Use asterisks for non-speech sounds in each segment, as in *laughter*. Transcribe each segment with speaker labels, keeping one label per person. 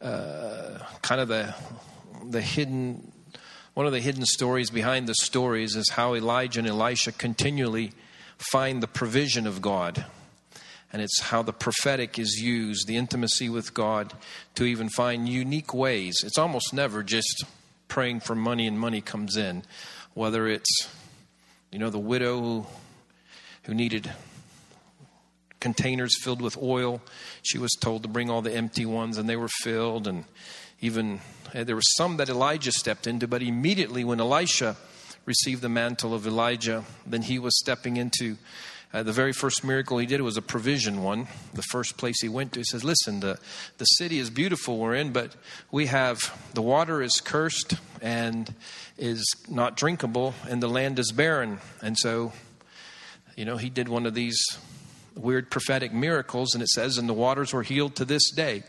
Speaker 1: uh, kind of the the hidden one of the hidden stories behind the stories is how Elijah and Elisha continually find the provision of God. And it's how the prophetic is used, the intimacy with God, to even find unique ways. It's almost never just praying for money and money comes in, whether it's, you know, the widow who, who needed containers filled with oil. She was told to bring all the empty ones, and they were filled. And even uh, there were some that Elijah stepped into, but immediately when Elisha received the mantle of Elijah, then he was stepping into uh, the very first miracle he did was a provision one. The first place he went to, he says, Listen, the, the city is beautiful we're in, but we have the water is cursed and is not drinkable, and the land is barren. And so, you know, he did one of these weird prophetic miracles, and it says, And the waters were healed to this day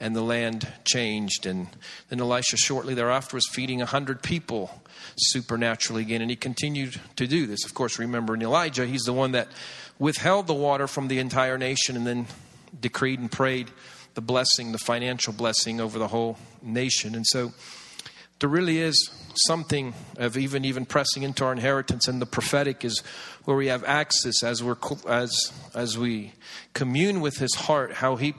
Speaker 1: and the land changed. And then Elisha, shortly thereafter, was feeding a hundred people supernaturally again, and he continued to do this. Of course, remember in Elijah, he's the one that withheld the water from the entire nation and then decreed and prayed the blessing, the financial blessing over the whole nation. And so there really is something of even even pressing into our inheritance and the prophetic is where we have access as we're as as we commune with his heart how he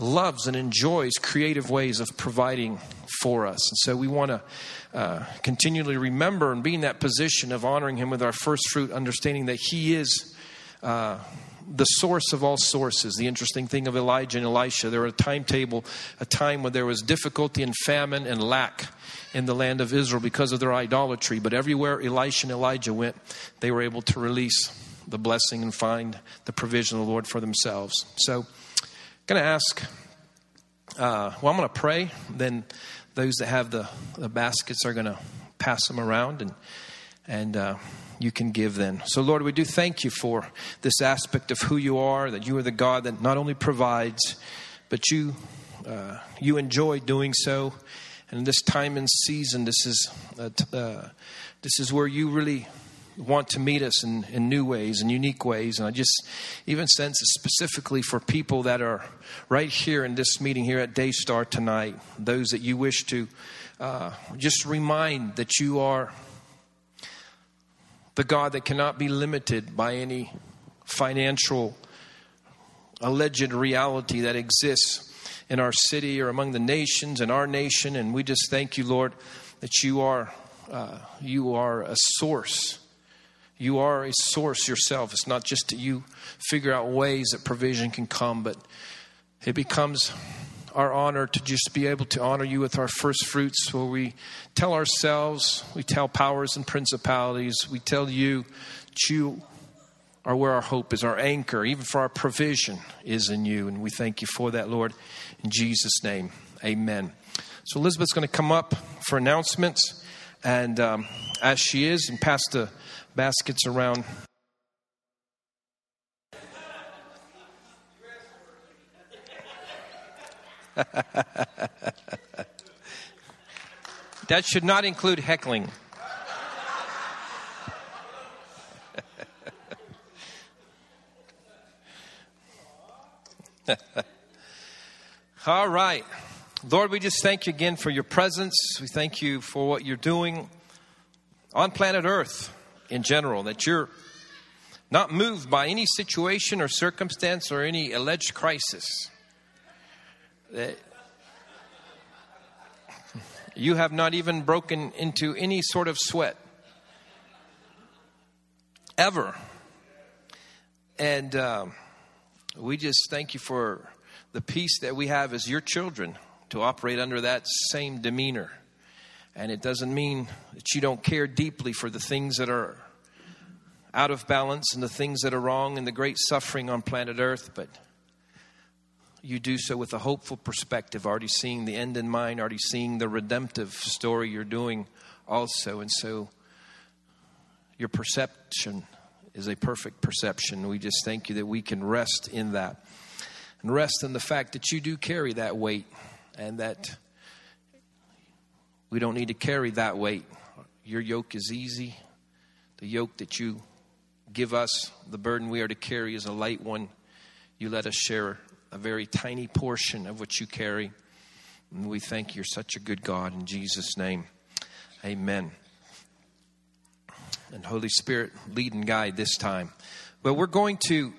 Speaker 1: loves and enjoys creative ways of providing for us. And so we want to uh, continually remember and be in that position of honoring Him with our first fruit, understanding that He is. Uh, the source of all sources. The interesting thing of Elijah and Elisha, there was a timetable, a time when there was difficulty and famine and lack in the land of Israel because of their idolatry. But everywhere Elisha and Elijah went, they were able to release the blessing and find the provision of the Lord for themselves. So, going to ask, uh, well, I'm going to pray. Then those that have the, the baskets are going to pass them around and, and uh, you can give then. So, Lord, we do thank you for this aspect of who you are, that you are the God that not only provides, but you, uh, you enjoy doing so. And this time and season, this is, uh, uh this is where you really want to meet us in, in new ways and unique ways. And I just even sense specifically for people that are right here in this meeting here at Daystar tonight, those that you wish to uh, just remind that you are the God that cannot be limited by any financial alleged reality that exists in our city or among the nations and our nation. And we just thank you, Lord, that you are. Uh, you are a source you are a source yourself. It's not just that you figure out ways that provision can come, but it becomes our honor to just be able to honor you with our first fruits where we tell ourselves, we tell powers and principalities, we tell you that you are where our hope is, our anchor, even for our provision is in you. And we thank you for that, Lord. In Jesus' name, amen. So Elizabeth's going to come up for announcements. And um, as she is, and pass the baskets around. *laughs* that should not include heckling. *laughs* All right. Lord, we just thank you again for your presence. We thank you for what you're doing on planet Earth in general, that you're not moved by any situation or circumstance or any alleged crisis. You have not even broken into any sort of sweat. Ever. And um, we just thank you for the peace that we have as your children to operate under that same demeanor. And it doesn't mean that you don't care deeply for the things that are out of balance and the things that are wrong and the great suffering on planet Earth, but you do so with a hopeful perspective, already seeing the end in mind, already seeing the redemptive story you're doing also. And so your perception is a perfect perception. We just thank you that we can rest in that and rest in the fact that you do carry that weight and that we don't need to carry that weight. Your yoke is easy. The yoke that you give us, the burden we are to carry, is a light one. You let us share a very tiny portion of what you carry. And we thank you. You're such a good God. In Jesus' name, amen. And Holy Spirit, lead and guide this time. Well, we're going to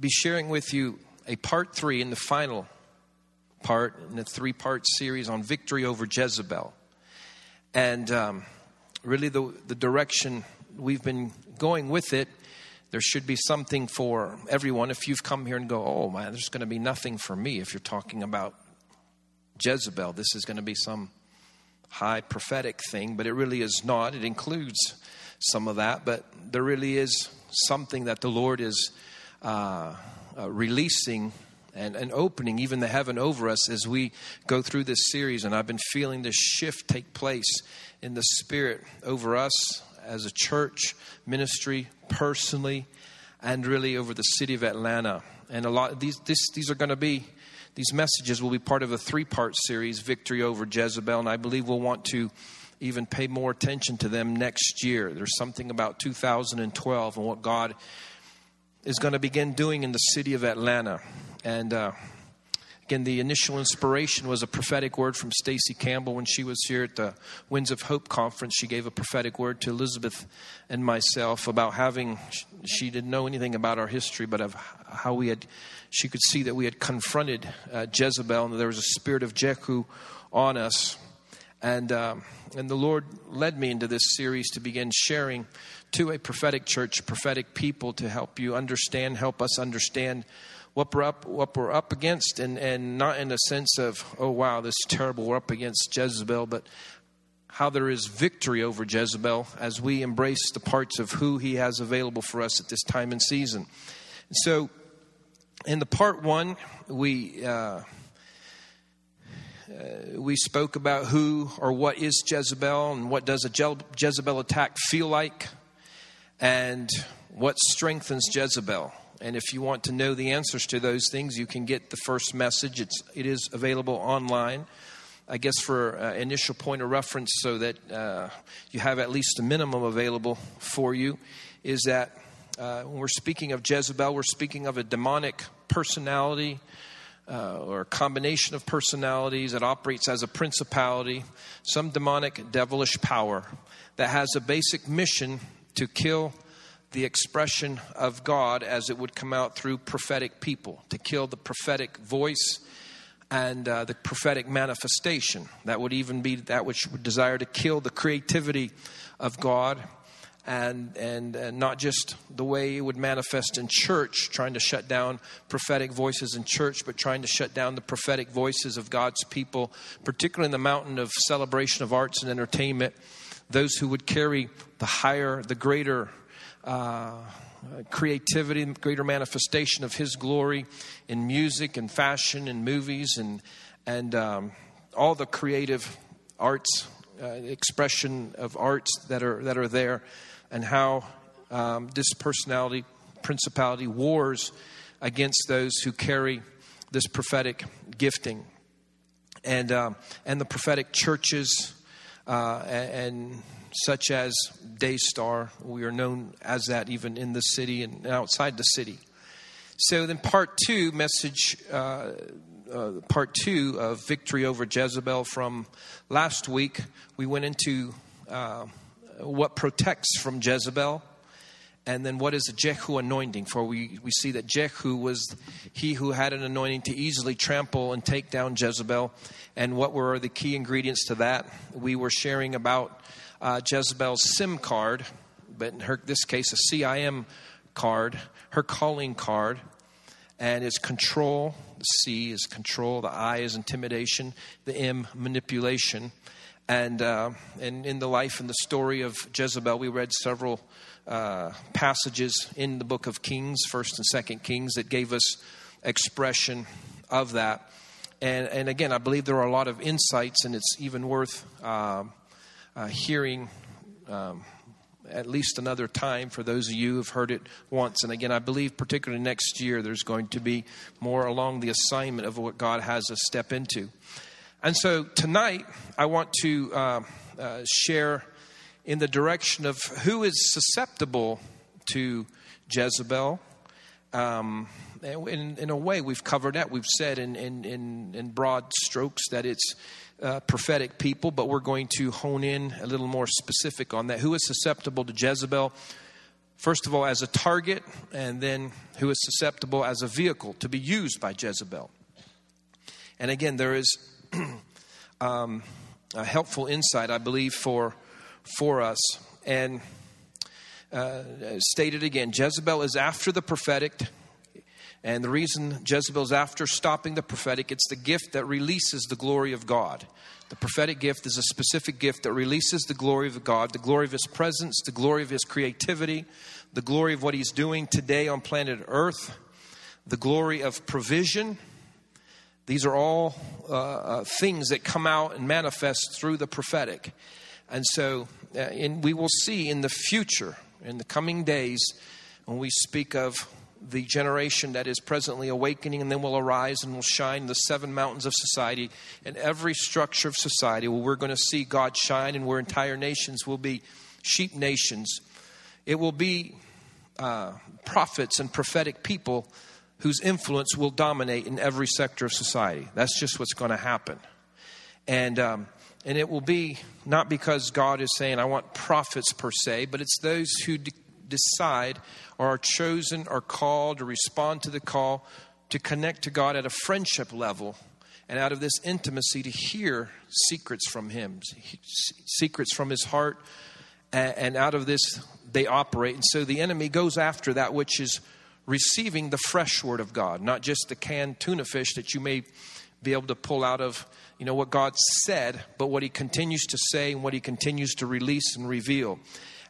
Speaker 1: be sharing with you a part three in the final part in a three part series on victory over Jezebel. And um, really, the, the direction we've been going with it, there should be something for everyone. If you've come here and go, oh man, there's going to be nothing for me if you're talking about Jezebel, this is going to be some high prophetic thing, but it really is not. It includes some of that, but there really is something that the Lord is uh, uh, releasing and, and opening even the heaven over us as we go through this series. And I've been feeling this shift take place in the Spirit over us as a church, ministry, personally, and really over the city of Atlanta. And a lot these this, these are going to be these messages will be part of a three-part series, Victory over Jezebel, and I believe we'll want to even pay more attention to them next year. There's something about 2012 and what God is going to begin doing in the city of Atlanta. And uh, again, the initial inspiration was a prophetic word from Stacey Campbell when she was here at the Winds of Hope conference. She gave a prophetic word to Elizabeth and myself about having, she didn't know anything about our history, but of how we had, she could see that we had confronted uh, Jezebel and there was a spirit of Jehu on us. And, um, and the Lord led me into this series to begin sharing to a prophetic church, prophetic people to help you understand, help us understand what we're up, what we're up against, and, and not in a sense of, oh, wow, this is terrible, we're up against Jezebel, but how there is victory over Jezebel as we embrace the parts of who he has available for us at this time and season. So, in the part one, we. Uh, uh, we spoke about who or what is Jezebel and what does a Je- Jezebel attack feel like and what strengthens Jezebel. And if you want to know the answers to those things, you can get the first message. It's, it is available online. I guess for uh, initial point of reference, so that uh, you have at least a minimum available for you, is that uh, when we're speaking of Jezebel, we're speaking of a demonic personality uh, or a combination of personalities that operates as a principality, some demonic, devilish power that has a basic mission to kill the expression of God as it would come out through prophetic people, to kill the prophetic voice and uh, the prophetic manifestation. That would even be that which would desire to kill the creativity of God and, and, and not just the way it would manifest in church, trying to shut down prophetic voices in church, but trying to shut down the prophetic voices of God's people, particularly in the mountain of celebration of arts and entertainment. Those who would carry the higher, the greater uh, creativity, greater manifestation of His glory in music and fashion and movies and and um, all the creative arts uh, expression of arts that are that are there, and how um, this personality principality wars against those who carry this prophetic gifting, and um, and the prophetic churches uh, and such as Daystar. We are known as that even in the city and outside the city. So then, part two, message, uh, uh, part two of victory over Jezebel from last week, we went into uh, what protects from Jezebel. And then what is a Jehu anointing? For we, we see that Jehu was he who had an anointing to easily trample and take down Jezebel. And what were the key ingredients to that? We were sharing about uh, Jezebel's SIM card, but in her, this case, a CIM card, her calling card, and it's control. The C is control, the I is intimidation, the M, manipulation. And, uh, and in the life and the story of Jezebel, we read several uh, passages in the book of Kings, First and Second Kings, that gave us expression of that. And, and again, I believe there are a lot of insights, and it's even worth um, uh, hearing um, at least another time for those of you who've heard it once. And again, I believe particularly next year there's going to be more along the assignment of what God has us step into. And so tonight, I want to uh, uh, share in the direction of who is susceptible to Jezebel. Um, in, in a way, we've covered that. We've said in, in, in, in broad strokes that it's uh, prophetic people, but we're going to hone in a little more specific on that. Who is susceptible to Jezebel? First of all, as a target, and then who is susceptible as a vehicle to be used by Jezebel. And again, there is *clears throat* um, a helpful insight, I believe, for, for us. And uh, stated again Jezebel is after the prophetic. And the reason Jezebel is after stopping the prophetic, it's the gift that releases the glory of God. The prophetic gift is a specific gift that releases the glory of God, the glory of His presence, the glory of His creativity, the glory of what He's doing today on planet Earth, the glory of provision. These are all uh, uh, things that come out and manifest through the prophetic. And so, uh, we will see in the future, in the coming days, when we speak of the generation that is presently awakening and then will arise and will shine the seven mountains of society and every structure of society where we're going to see God shine and where entire nations will be sheep nations. It will be uh, prophets and prophetic people whose influence will dominate in every sector of society. That's just what's going to happen. And, um, and it will be not because God is saying, I want prophets per se, but it's those who de- decide or are chosen or called to respond to the call to connect to God at a friendship level and out of this intimacy to hear secrets from Him, secrets from His heart, and out of this they operate. And so the enemy goes after that which is receiving the fresh word of God, not just the canned tuna fish that you may be able to pull out of you know what God said, but what He continues to say and what He continues to release and reveal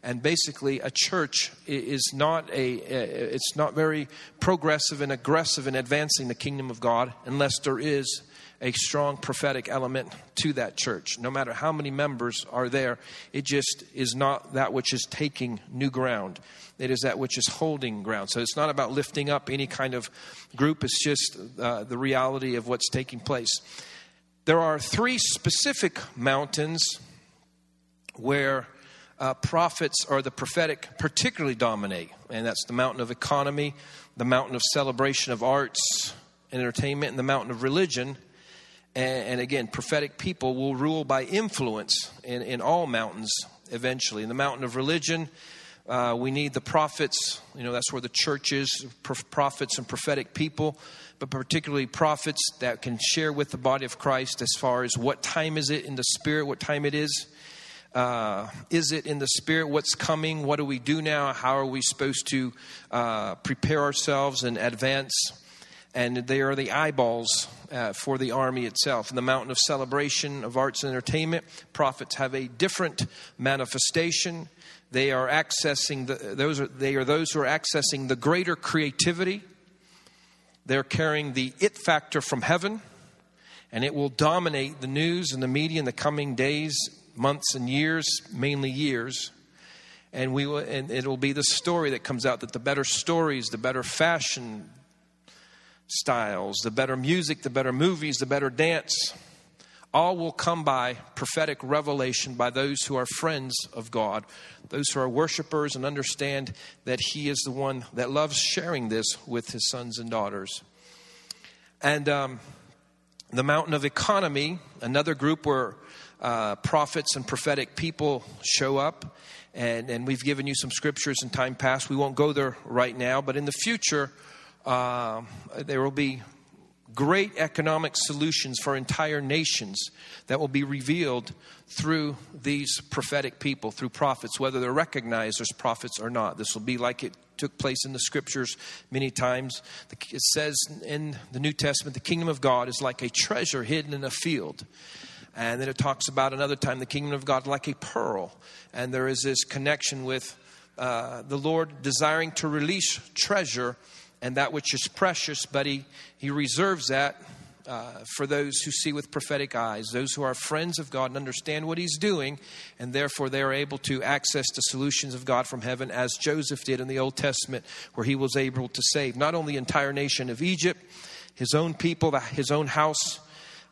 Speaker 1: and basically a church is not a it's not very progressive and aggressive in advancing the kingdom of god unless there is a strong prophetic element to that church. No matter how many members are there it just is not that which is taking new ground. It is that which is holding ground. So it's not about lifting up any kind of group. It's just uh, the reality of what's taking place. There are three specific mountains where uh, prophets or the prophetic particularly dominate, and that's the mountain of economy, the mountain of celebration of arts and entertainment, and the mountain of religion. And, and again, prophetic people will rule by influence in, in all mountains eventually. In the mountain of religion, uh, we need the prophets. You know, that's where the church is prophets and prophetic people, but particularly prophets that can share with the body of Christ as far as what time is it in the spirit, what time it is uh, is it in the spirit? What's coming? What do we do now? How are we supposed to uh, prepare ourselves and advance? And they are the eyeballs uh, for the army itself. In the mountain of celebration of arts and entertainment, prophets have a different manifestation. They are accessing the, those are, they are those who are accessing the greater creativity. They're carrying the it factor from heaven, and it will dominate the news and the media in the coming days months and years, mainly years. And, we will, and it'll be the story that comes out that the better stories, the better fashion styles, the better music, the better movies, the better dance, all will come by prophetic revelation by those who are friends of God, those who are worshipers and understand that He is the one that loves sharing this with His sons and daughters. And um, the mountain of economy, another group where uh, prophets and prophetic people show up. And, and we've given you some scriptures in time past. We won't go there right now, but in the future, uh, there will be great economic solutions for entire nations that will be revealed through these prophetic people, through prophets, whether they're recognized as prophets or not. This will be like it took place in the scriptures many times. It says in the New Testament, the kingdom of God is like a treasure hidden in a field. And then it talks about another time the kingdom of God like a pearl. And there is this connection with uh, the Lord desiring to release treasure and that which is precious, but He, he reserves that uh, for those who see with prophetic eyes, those who are friends of God and understand what He's doing, and therefore they are able to access the solutions of God from heaven, as Joseph did in the Old Testament, where he was able to save not only the entire nation of Egypt, his own people, his own house,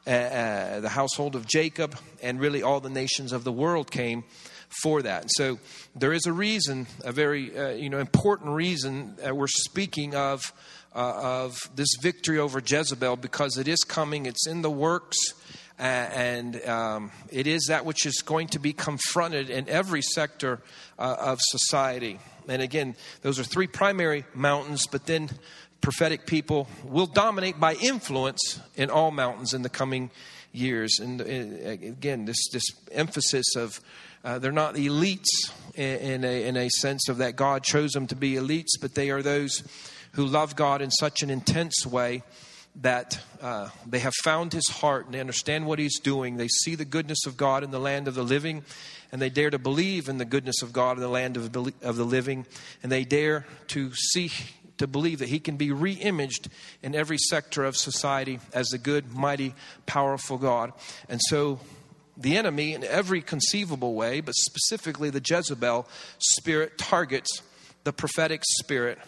Speaker 1: uh, uh, the household of Jacob, and really all the nations of the world came for that. So there is a reason, a very uh, you know important reason that we're speaking of uh, of this victory over Jezebel because it is coming, it's in the works, uh, and um, it is that which is going to be confronted in every sector uh, of society. And again, those are three primary mountains, but then prophetic people will dominate by influence in all mountains in the coming years. And uh, again, this, this emphasis of uh, they're not elites in, a, in a sense of that God chose them to be elites, but they are those who love God in such an intense way that uh, they have found his heart and they understand what he's doing. They see the goodness of God in the land of the living, and they dare to believe in the goodness of God in the land of, of the living, and they dare to see to believe that he can be re-imaged in every sector of society as the good, mighty, powerful God. And so the enemy in every conceivable way, but specifically the Jezebel spirit targets the prophetic spirit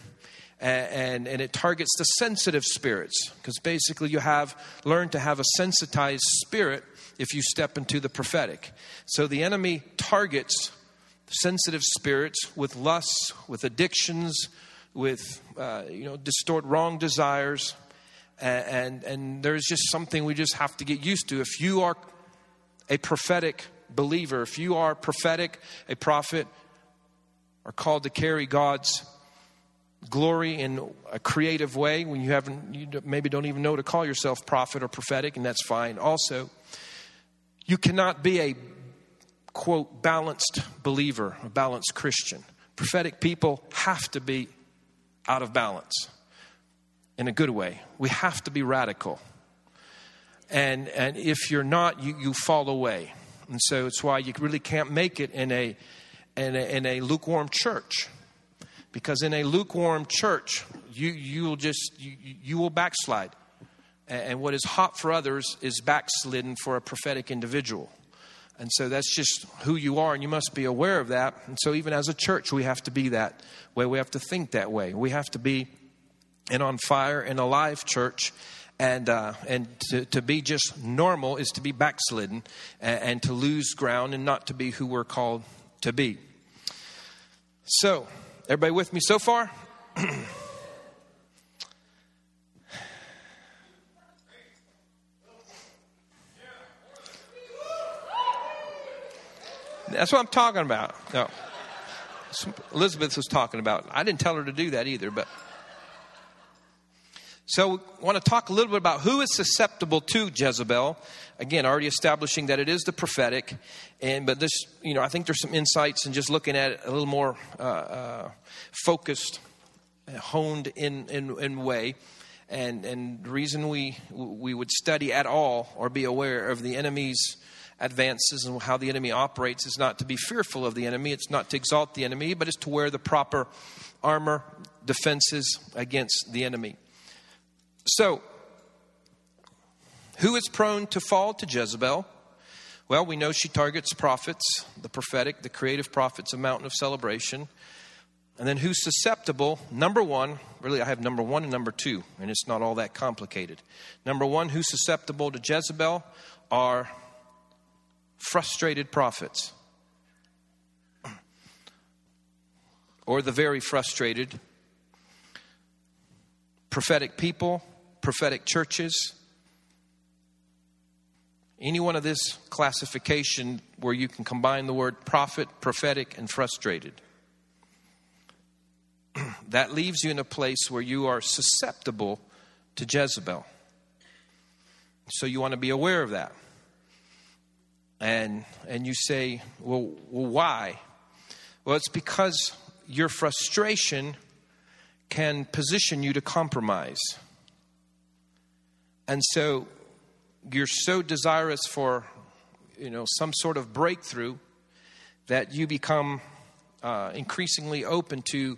Speaker 1: and, and, it targets the sensitive spirits because basically you have learned to have a sensitized spirit if you step into the prophetic. So the enemy targets sensitive spirits with lusts, with addictions, with uh, you know distort wrong desires, and, and and there's just something we just have to get used to. If you are a prophetic believer, if you are prophetic, a prophet, are called to carry God's glory in a creative way when you haven't you maybe don't even know to call yourself prophet or prophetic and that's fine also you cannot be a quote balanced believer a balanced christian prophetic people have to be out of balance in a good way we have to be radical and and if you're not you, you fall away and so it's why you really can't make it in a in a, in a lukewarm church because in a lukewarm church, you, you will just, you, you will backslide. And what is hot for others is backslidden for a prophetic individual. And so that's just who you are, and you must be aware of that. And so, even as a church, we have to be that way. We have to think that way. We have to be an on fire and alive church. And, uh, and to, to be just normal is to be backslidden and, and to lose ground and not to be who we're called to be. So, Everybody with me so far? *clears throat* That's what I'm talking about. No. Elizabeth was talking about. I didn't tell her to do that either, but. So, we want to talk a little bit about who is susceptible to Jezebel. Again, already establishing that it is the prophetic, and but this, you know, I think there's some insights in just looking at it a little more uh, uh, focused, honed in, in in way. And and the reason we we would study at all or be aware of the enemy's advances and how the enemy operates is not to be fearful of the enemy. It's not to exalt the enemy, but it's to wear the proper armor defenses against the enemy. So, who is prone to fall to Jezebel? Well, we know she targets prophets, the prophetic, the creative prophets of Mountain of Celebration. And then who's susceptible? Number one, really, I have number one and number two, and it's not all that complicated. Number one, who's susceptible to Jezebel are frustrated prophets, or the very frustrated prophetic people prophetic churches. Any one of this classification where you can combine the word prophet, prophetic, and frustrated. *clears throat* that leaves you in a place where you are susceptible to Jezebel. So you want to be aware of that. And and you say, well, well why? Well, it's because your frustration can position you to compromise. And so you're so desirous for, you know, some sort of breakthrough that you become uh, increasingly open to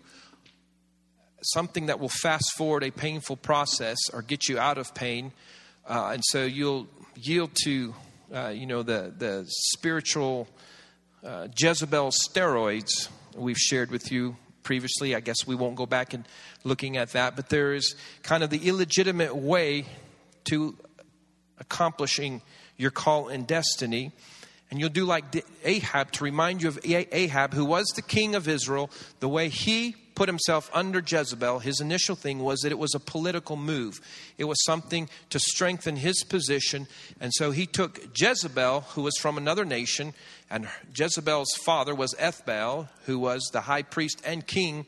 Speaker 1: something that will fast forward a painful process or get you out of pain. Uh, and so you'll yield to, uh, you know, the, the spiritual uh, Jezebel steroids we've shared with you previously. I guess we won't go back and looking at that, but there is kind of the illegitimate way to accomplishing your call and destiny. And you'll do like Ahab to remind you of Ahab, who was the king of Israel, the way he put himself under Jezebel, his initial thing was that it was a political move. It was something to strengthen his position. And so he took Jezebel, who was from another nation, and Jezebel's father was Ethbaal, who was the high priest and king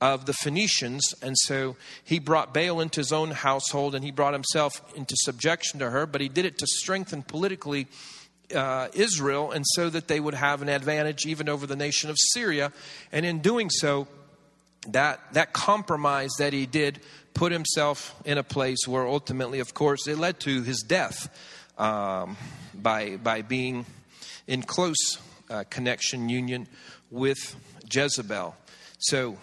Speaker 1: of the Phoenicians. And so he brought Baal into his own household and he brought himself into subjection to her, but he did it to strengthen politically uh, Israel and so that they would have an advantage even over the nation of Syria. And in doing so, that, that compromise that he did put himself in a place where ultimately, of course, it led to his death um, by, by being in close uh, connection, union with Jezebel. So,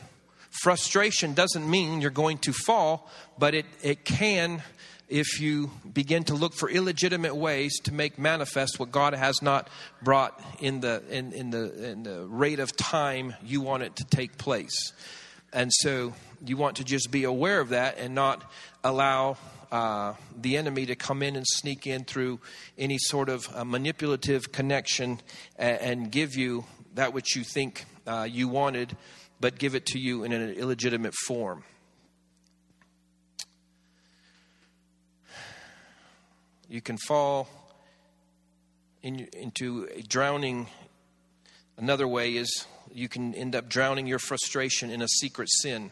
Speaker 1: frustration doesn't mean you're going to fall, but it, it can if you begin to look for illegitimate ways to make manifest what God has not brought in the, in, in, the, in the rate of time you want it to take place. And so you want to just be aware of that and not allow uh, the enemy to come in and sneak in through any sort of uh, manipulative connection and, and, give you that which you think uh, you wanted, but give it to you in an illegitimate form. You can fall in, into drowning. Another way is you can end up drowning your frustration in a secret sin.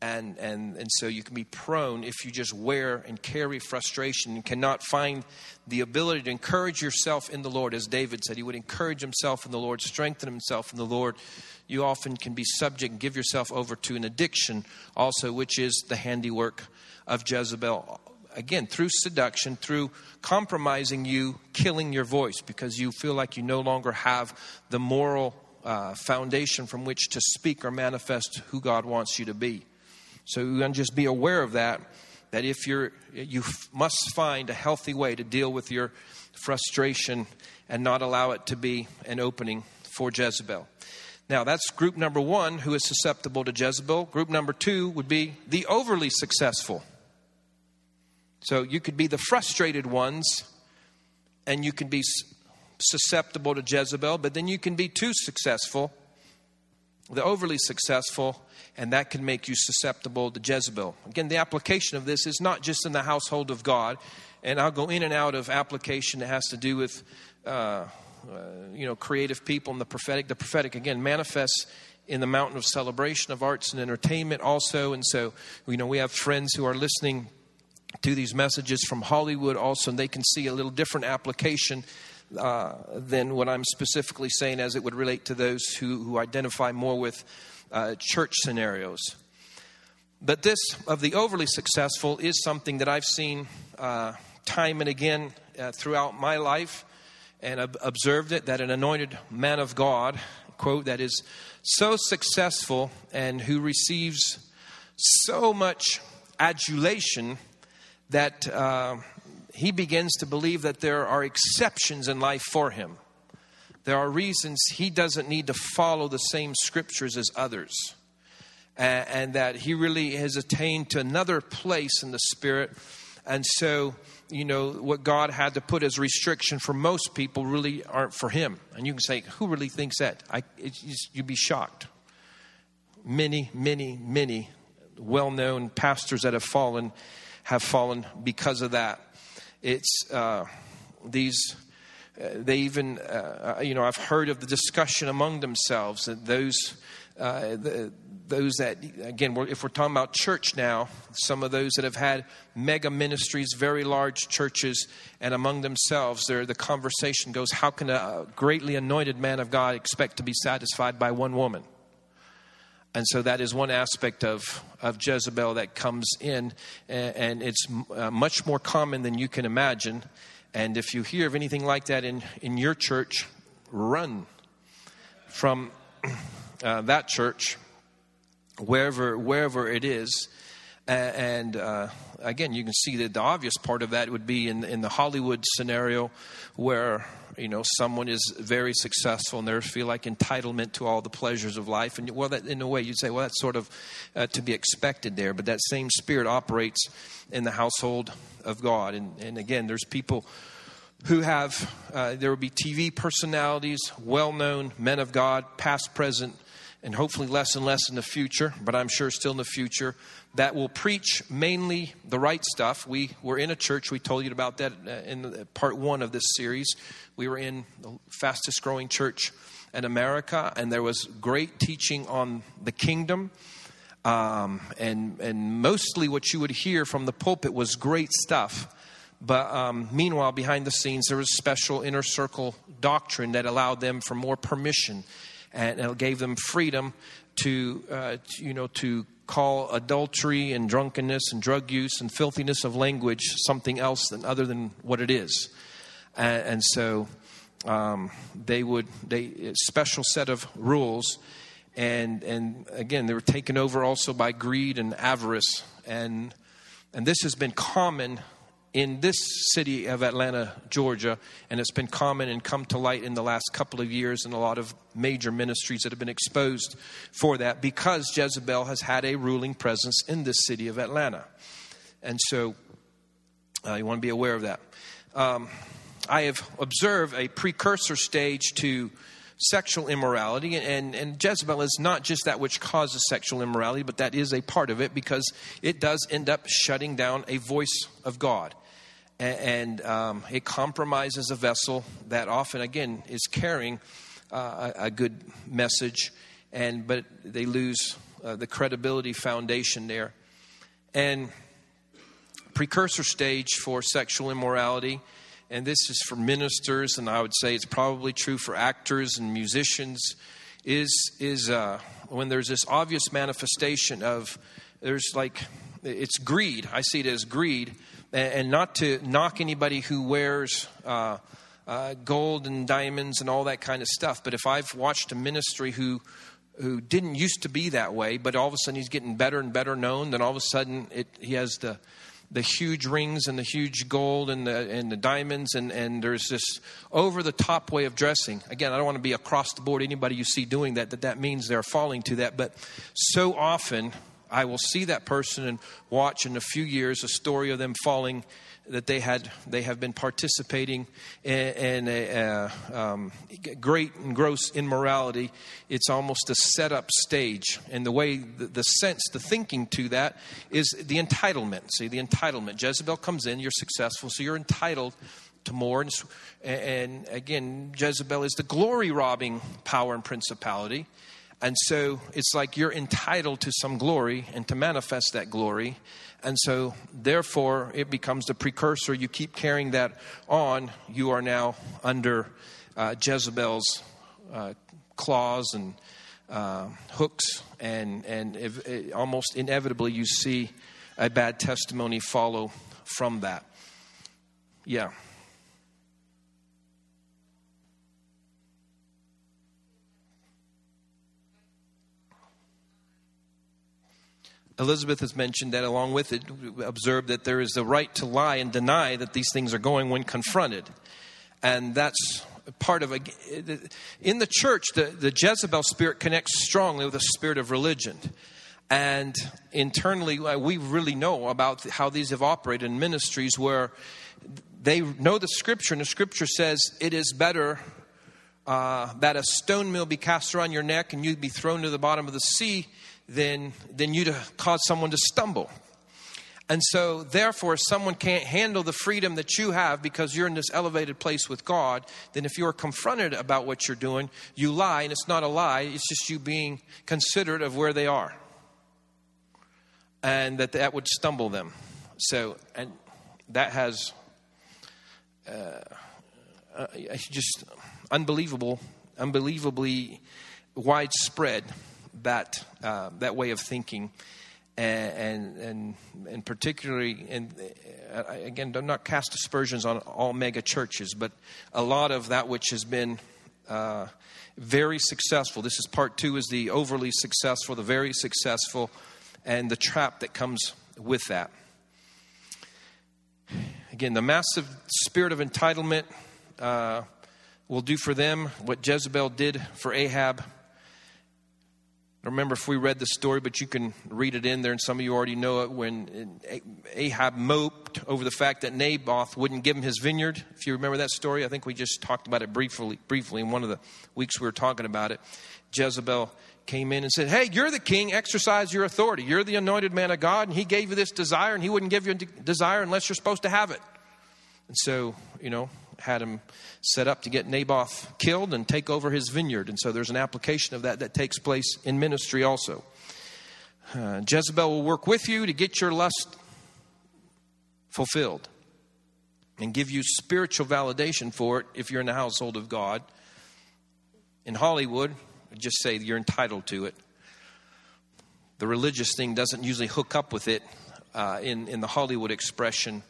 Speaker 1: And, and, and so you can be prone if you just wear and carry frustration and cannot find the ability to encourage yourself in the Lord. As David said, he would encourage himself in the Lord, strengthen himself in the Lord. You often can be subject and give yourself over to an addiction, also, which is the handiwork of Jezebel again, through seduction, through compromising you, killing your voice because you feel like you no longer have the moral uh, foundation from which to speak or manifest who God wants you to be. So you can just be aware of that. That if you're, you must find a healthy way to deal with your frustration and not allow it to be an opening for Jezebel. Now, that's group number one who is susceptible to Jezebel. Group number two would be the overly successful. So you could be the frustrated ones and you can be susceptible to Jezebel, but then you can be too successful, the overly successful, and that can make you susceptible to Jezebel. Again, the application of this is not just in the household of God, and I'll go in and out of application that has to do with. Uh, uh, you know, creative people and the prophetic. The prophetic, again, manifests in the mountain of celebration of arts and entertainment also. And so, you know, we have friends who are listening to these messages from Hollywood also, and they can see a little different application uh, than what I'm specifically saying as it would relate to those who, who identify more with uh, church scenarios. But this of the overly successful is something that I've seen uh, time and again uh, throughout my life and I've observed it that an anointed man of God, quote, that is so successful and who receives so much adulation that uh, he begins to believe that there are exceptions in life for him. There are reasons he doesn't need to follow the same scriptures as others. And, and that he really has attained to another place in the Spirit. And so, you know, what God had to put as restriction for most people really aren't for him. And you can say, who really thinks that? I, you'd be shocked. Many, many, many well known pastors that have fallen have fallen because of that. It's uh, these. Uh, they even, uh, uh, you know, I've heard of the discussion among themselves that those, uh, the, those that, again, we're, if we're talking about church now, some of those that have had mega ministries, very large churches, and among themselves, the conversation goes, how can a greatly anointed man of God expect to be satisfied by one woman? And so that is one aspect of, of Jezebel that comes in, and, it's uh, much more common than you can imagine. And if you hear of anything like that in, in your church, run from *clears throat* uh, that church, wherever, wherever it is. And uh, again, you can see that the obvious part of that would be in, in the Hollywood scenario where you know someone is very successful and they feel like entitlement to all the pleasures of life. And well that in a way you'd say well that's sort of uh, to be expected there. But that same spirit operates in the household of god. And, and again there's people who have uh, there will be tv personalities well-known men of god past present and hopefully less and less in the future, but I'm sure still in the future, that will preach mainly the right stuff. We were in a church, we told you about that uh, in part one of this series. We were in the fastest growing church in America, and there was great teaching on the kingdom. Um, and, and mostly what you would hear from the pulpit was great stuff. But um, meanwhile, behind the scenes, there was special inner circle doctrine that allowed them for more permission and it gave them freedom to, uh, you know, to call adultery and drunkenness and drug use and filthiness of language something else than other than what it is. And, and so um, they would they special set of rules, and and again they were taken over also by greed and avarice, and and this has been common in this city of Atlanta, Georgia, and it's been common and come to light in the last couple of years in a lot of major ministries that have been exposed for that because Jezebel has had a ruling presence in this city of Atlanta. And so uh, you want to be aware of that. Um, I have observed a precursor stage to sexual immorality. And, and Jezebel is not just that which causes sexual immorality, but that is a part of it because it does end up shutting down a voice of God. And, and um, it compromises a vessel that often, again, is carrying uh, a, a, good message, and but they lose uh, the credibility foundation there. And precursor stage for sexual immorality and this is for ministers, and I would say it's probably true for actors and musicians, is, is uh, when there's this obvious manifestation of, there's like, it's greed. I see it as greed. And, not to knock anybody who wears uh, uh, gold and diamonds and all that kind of stuff, but if I've watched a ministry who, who didn't used to be that way, but all of a sudden he's getting better and better known, then all of a sudden it, he has the the huge rings and the huge gold and the, and the diamonds, and, and there's this over the top way of dressing. Again, I don't want to be across the board anybody you see doing that, that that means they're falling to that. But so often, I will see that person and watch in a few years a story of them falling that they had they have been participating in, in a, um, great and gross immorality. It's almost a setup stage, and the way the, the, sense, the thinking to that is the entitlement. See, the entitlement. Jezebel comes in, you're successful, so you're entitled to more. And, and again, Jezebel is the glory robbing power and principality. And so it's like you're entitled to some glory and to manifest that glory. And so, therefore, it becomes the precursor. You keep carrying that on, you are now under uh, Jezebel's uh, claws and uh, hooks, and, and almost inevitably, you see a bad testimony follow from that. Yeah. Elizabeth has mentioned that along with it, observed that there is the right to lie and deny that these things are going when confronted. And that's part of a, in the church, the, the Jezebel spirit connects strongly with the spirit of religion. And internally, uh, we really know about how these have operated in ministries where they know the scripture, and the scripture says it is better uh, that a stone mill be cast around your neck and you'd be thrown to the bottom of the sea than, than you to cause someone to stumble. And so, therefore, if someone can't handle the freedom that you have because you're in this elevated place with God, then if you are confronted about what you're doing, you lie, and it's not a lie, it's just you being considerate of where they are. And that that would stumble them. So, and that has uh, uh, just unbelievable, unbelievably widespread that uh, that way of thinking, and and and particularly, and uh, again, do not cast aspersions on all mega churches, but a lot of that which has been. Uh, very successful. This is part two: is the overly successful, the very successful, and the trap that comes with that. Again, the massive spirit of entitlement uh, will do for them what Jezebel did for Ahab I remember if we read the story, but you can read it in there, and some of you already know it. When Ahab moped over the fact that Naboth wouldn't give him his vineyard. If you remember that story, I think we just talked about it briefly, briefly in one of the weeks we were talking about it. Jezebel came in and said, Hey, you're the king, exercise your authority. You're the anointed man of God, and he gave you this desire, and he wouldn't give you a desire unless you're supposed to have it. And so, you know, had him set up to get Naboth killed and take over his vineyard. And so there's an application of that that takes place in ministry also. Uh, Jezebel will work with you to get your lust fulfilled and give you spiritual validation for it if you're in the household of God. In Hollywood, just say you're entitled to it. The religious thing doesn't usually hook up with it uh, in, in the Hollywood expression,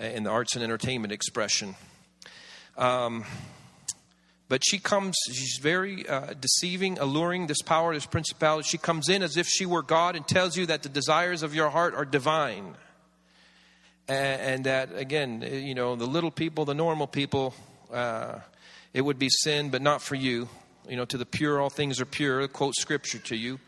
Speaker 1: uh, in the arts and entertainment expression. Um, but she comes, she's very uh, deceiving, alluring, this power, this principality. She comes in as if she were God and tells you that the desires of your heart are divine. And, and that, again, you know, the little people, the normal people, uh, it would be sin, but not for you. You know, to the pure, all things are pure. Quote scripture to you.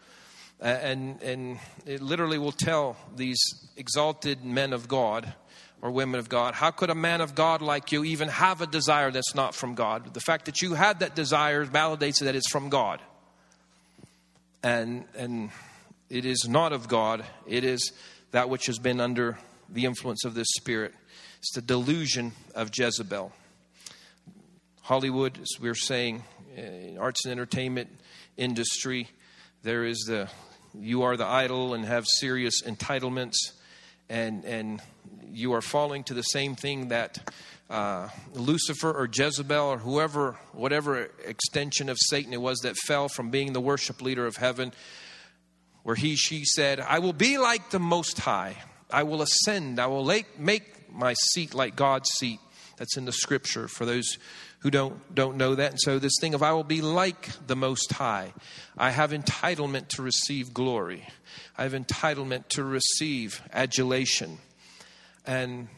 Speaker 1: And, and it literally will tell these exalted men of God or women of God, how could a man of God like you even have a desire that's not from God? The fact that you had that desire validates that it's from God. And, and it is not of God, it is that which has been under the influence of this spirit. It's the delusion of Jezebel. Hollywood, as we are saying, uh, arts and entertainment industry, there is the you are the idol and have serious entitlements, and and you are falling to the same thing that uh, Lucifer or Jezebel or whoever, whatever extension of Satan it was that fell from being the worship leader of heaven, where he, she said, I will be like the Most High. I will ascend. I will make my seat like God's seat. That's in the scripture for those who don't, don't know that. And so, this thing of I will be like the Most High. I have entitlement to receive glory, I have entitlement to receive adulation. And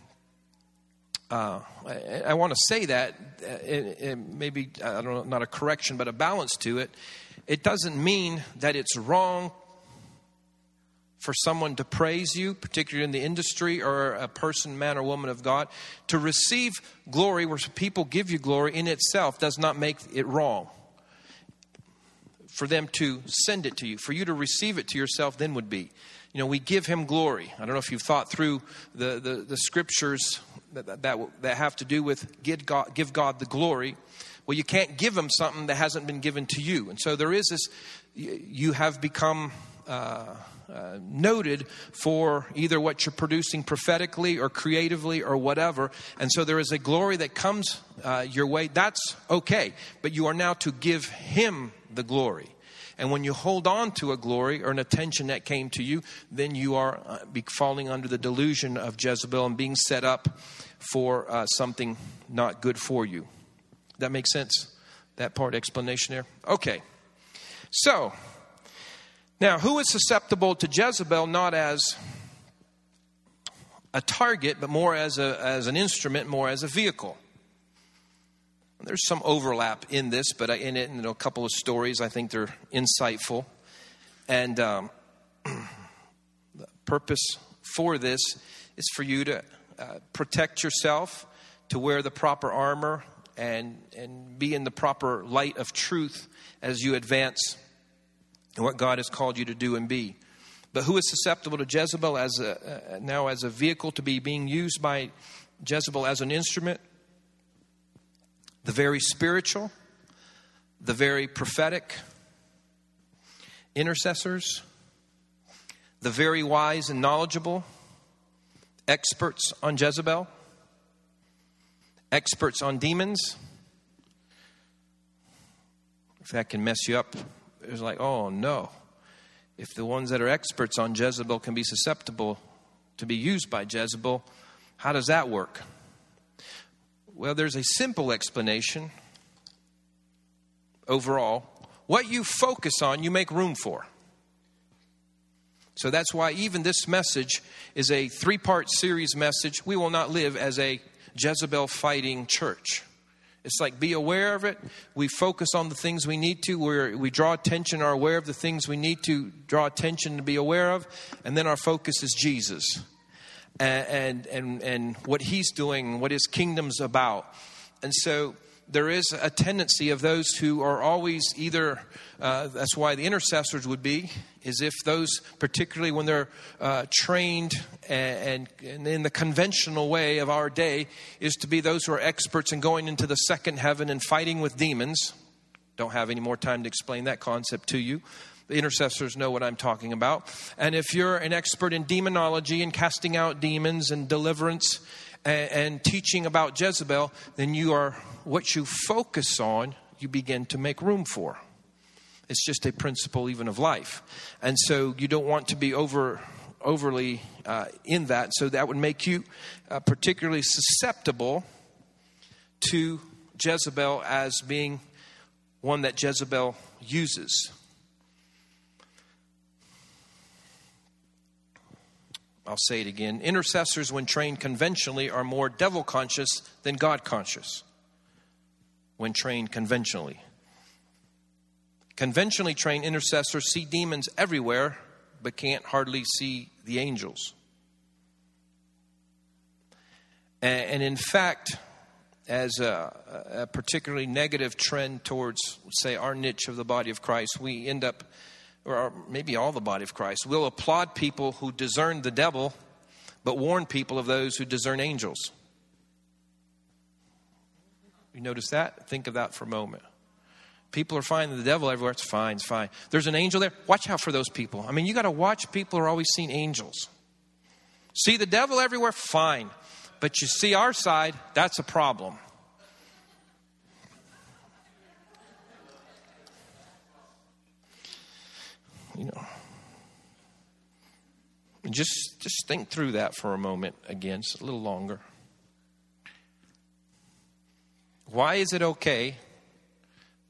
Speaker 1: uh, I, I want to say that, uh, maybe, I don't know, not a correction, but a balance to it. It doesn't mean that it's wrong for someone to praise you, particularly in the industry or a person, man or woman of God. To receive glory where people give you glory in itself does not make it wrong. For them to send it to you, for you to receive it to yourself, then would be. You know, we give him glory. I don't know if you've thought through the, the, the scriptures that, that, that have to do with give God, give God the glory. Well, you can't give him something that hasn't been given to you. And so there is this, you have become. Uh, uh, noted for either what you're producing prophetically or creatively or whatever. And so there is a glory that comes uh, your way. That's okay. But you are now to give Him the glory. And when you hold on to a glory or an attention that came to you, then you are uh, falling under the delusion of Jezebel and being set up for uh, something not good for you. That makes sense? That part explanation there? Okay. So, now, who is susceptible to Jezebel not as a target, but more as, a, as an instrument, more as a vehicle? There's some overlap in this, but in it, in a couple of stories, I think they're insightful. And um, *clears throat* the purpose for this is for you to uh, protect yourself, to wear the proper armor, and, and be in the proper light of truth as you advance and what God has called you to do and be. But who is susceptible to Jezebel as a, uh, now as a vehicle to be being used by Jezebel as an instrument? The very spiritual, the very prophetic, intercessors, the very wise and knowledgeable, experts on Jezebel, experts on demons. If that can mess you up, it was like, oh no. If the ones that are experts on Jezebel can be susceptible to be used by Jezebel, how does that work? Well, there's a simple explanation overall. What you focus on, you make room for. So that's why even this message is a three part series message. We will not live as a Jezebel fighting church. It's like be aware of it. We focus on the things we need to. we we draw attention, are aware of the things we need to draw attention to be aware of. And then our focus is Jesus and, and, and, and what he's doing, what his kingdom's about. And so there is a tendency of those who are always either, uh, that's why the intercessors would be, is if those, particularly when they're uh, trained and, and, in the conventional way of our day, is to be those who are experts in going into the second heaven and fighting with demons. Don't have any more time to explain that concept to you. The intercessors know what I'm talking about. And if you're an expert in demonology and casting out demons and deliverance and, and teaching about Jezebel, then you are what you focus on, you begin to make room for. It's just a principle even of life. And so you don't want to be over overly uh, in that. So that would make you uh, particularly susceptible to Jezebel as being one that Jezebel uses. I'll say it again. Intercessors, when trained conventionally, are more devil conscious than God conscious. When trained conventionally. Conventionally trained intercessors see demons everywhere, but can't hardly see the angels. And, in fact, as a, a, particularly negative trend towards, say, our niche of the body of Christ, we end up or maybe all the body of Christ, will applaud people who discern the devil, but warn people of those who discern angels. You notice that? Think of that for a moment. People are finding the devil everywhere. It's fine, it's fine. There's an angel there. Watch out for those people. I mean, you got to watch people are always seeing angels. See the devil everywhere? Fine. But you see our side, that's a problem. You know. Just just think through that for a moment again, just a little longer. Why is it okay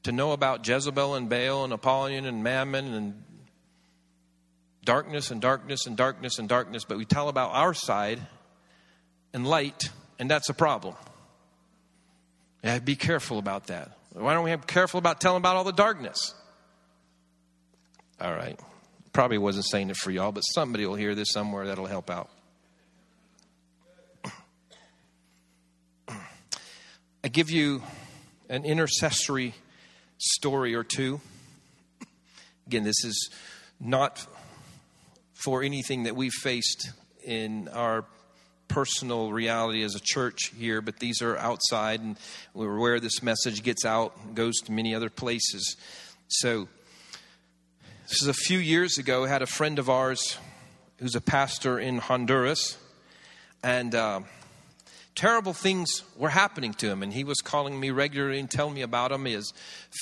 Speaker 1: to know about Jezebel and Baal and Apollyon and Mammon and darkness and darkness and darkness and darkness, but we tell about our side and light, and that's a problem. Yeah, be careful about that. Why don't we be careful about telling about all the darkness? All right. Probably wasn't saying it for y'all, but somebody will hear this somewhere that'll help out. I give you an intercessory story or two. Again, this is not for anything that we've faced in our personal reality as a church here, but these are outside and we're where this message gets out, goes to many other places. So, this is a few years ago. Had a friend of ours who's a pastor in Honduras, and uh, terrible things were happening to him. And he was calling me regularly and telling me about him. his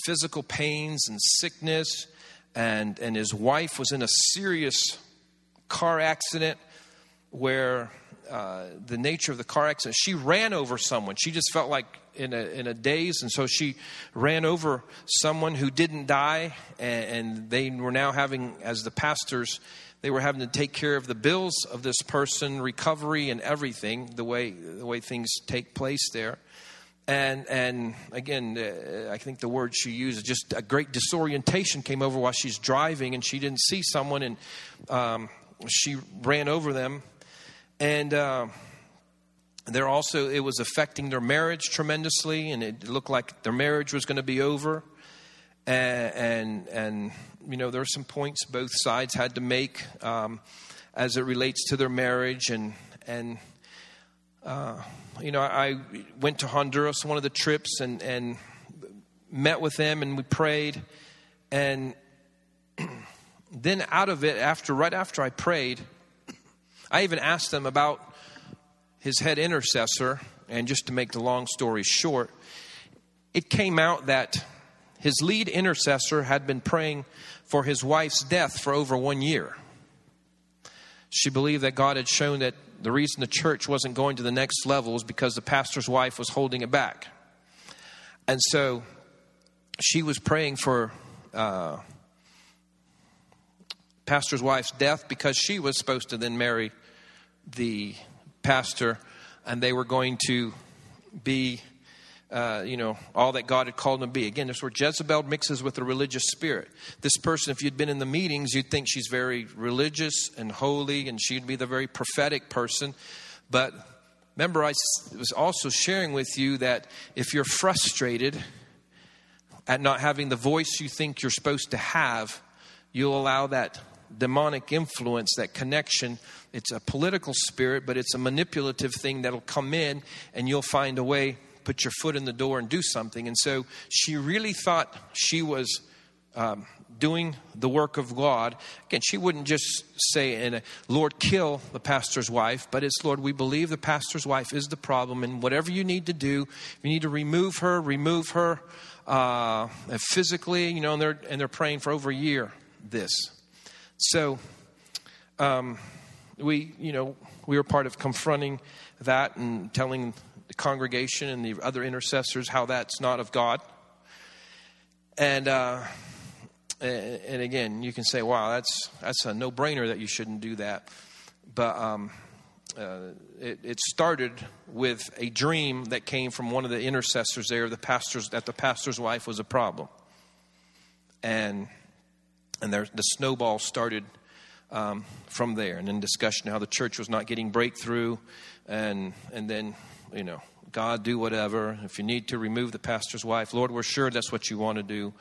Speaker 1: physical pains and sickness. And, and his wife was in a serious car accident where uh, the nature of the car accident, she ran over someone. She just felt like in a, in a daze, and so she ran over someone who didn't die, and, and they were now having, as the pastors, they were having to take care of the bills of this person, recovery, and everything. The way the way things take place there, and and again, uh, I think the word she used just a great disorientation came over while she's driving, and she didn't see someone, and um, she ran over them, and. Uh, they're also it was affecting their marriage tremendously and it looked like their marriage was going to be over. And and, and you know there are some points both sides had to make um, as it relates to their marriage. And and uh, you know I went to Honduras one of the trips and and met with them and we prayed. And *clears throat* then out of it after right after I prayed I even asked them about his head intercessor, and just to make the long story short, it came out that his lead intercessor had been praying for his wife's death for over one year. She believed that God had shown that the reason the church wasn't going to the next level was because the pastor's wife was holding it back. And so she was praying for uh, pastor's wife's death because she was supposed to then marry the pastor, and they were going to be, uh, you know, all that God had called them to be. Again, this where Jezebel mixes with the religious spirit. This person, if you'd been in the meetings, you'd think she's very religious and holy, and she'd be the very prophetic person. But remember, I was also sharing with you that if you're frustrated at not having the voice you think you're supposed to have, you'll allow that demonic influence, that connection. It's a political spirit, but it's a manipulative thing that'll come in and you'll find a way, put your foot in the door and do something. And so she really thought she was um, doing the work of God. Again, she wouldn't just say, in a, Lord, kill the pastor's wife, but it's, Lord, we believe the pastor's wife is the problem, and whatever you need to do, you need to remove her, remove her uh, physically, you know, and they're, and they're praying for over a year this. So, um, we, you know, we were part of confronting that and telling the congregation and the other intercessors how that's not of God. And, uh, and again, you can say, "Wow, that's that's a no-brainer that you shouldn't do that." But um, uh, it, it, started with a dream that came from one of the intercessors there. The pastor's that the pastor's wife was a problem, and and there, the snowball started um, from there. And then discussion how the church was not getting breakthrough, and and then you know God do whatever. If you need to remove the pastor's wife, Lord, we're sure that's what you want to do.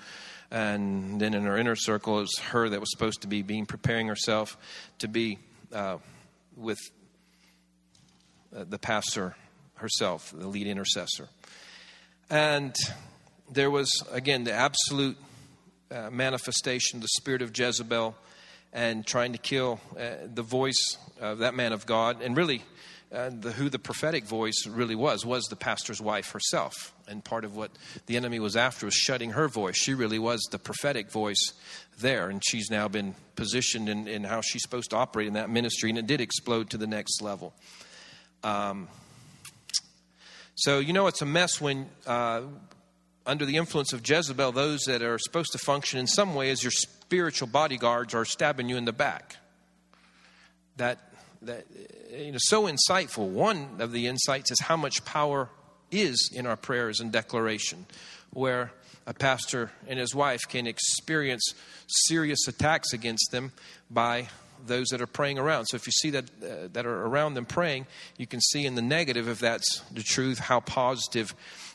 Speaker 1: And then in her inner circle, it was her that was supposed to be being preparing herself to be uh, with uh, the pastor herself, the lead intercessor. And there was, again, the absolute uh, manifestation, the spirit of Jezebel, and trying to kill uh, the voice of that man of God. And really, and the, who the prophetic voice really was was the pastor's wife herself. And part of what the enemy was after was shutting her voice. She really was the prophetic voice there. And she's now been positioned in, in how she's supposed to operate in that ministry. And it did explode to the next level. Um, so you know it's a mess when uh, under the influence of jezebel those that are supposed to function in some way as your spiritual bodyguards are stabbing you in the back that that you know so insightful. One of the insights is how much power is in our prayers and declaration, where a pastor and his wife can experience serious attacks against them by those that are praying around. So if you see that uh, that are around them praying, you can see in the negative, if that's the truth, how positive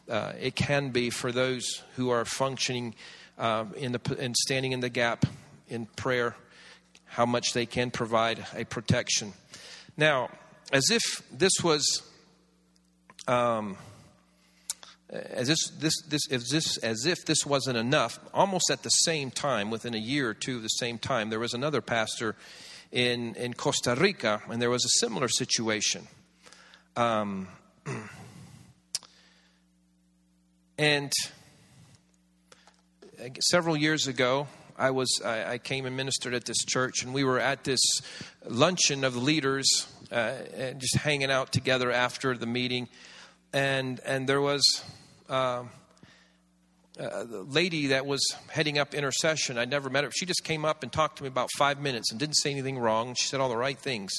Speaker 1: uh, it can be for those who are functioning uh, in the and standing in the gap in prayer, how much they can provide a protection. Now, as if this was, um, as this, this, this, as this, as if this wasn't enough, almost at the same time, within a year or two of the same time, there was another pastor in, in Costa Rica, and there was a similar situation. Um, *clears throat* and several years ago, I was I, I, came and ministered at this church, and we were at this luncheon of leaders, uh, just hanging out together after the meeting, and and there was. Uh, a lady that was heading up intercession. I'd never met her. She just came up and talked to me about five minutes and didn't say anything wrong. She said all the right things.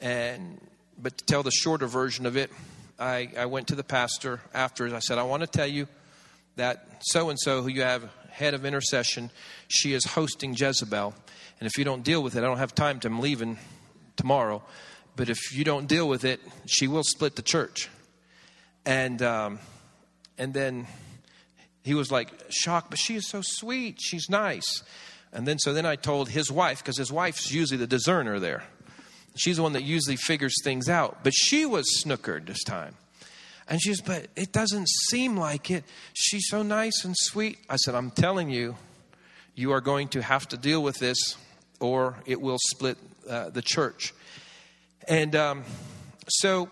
Speaker 1: And but to tell the shorter version of it, I, I went to the pastor after. I said, I want to tell you that so and so who you have head of intercession, she is hosting Jezebel. And if you don't deal with it, I don't have time to, I'm leaving tomorrow. But if you don't deal with it, she will split the church. And, um, and then he was like shocked, but she is so sweet. She's nice. And then, so then I told his wife, because his wife's usually the discerner there. She's the one that usually figures things out. But she was snookered this time. And she says, But it doesn't seem like it. She's so nice and sweet. I said, I'm telling you, you are going to have to deal with this or it will split uh, the church. And um, so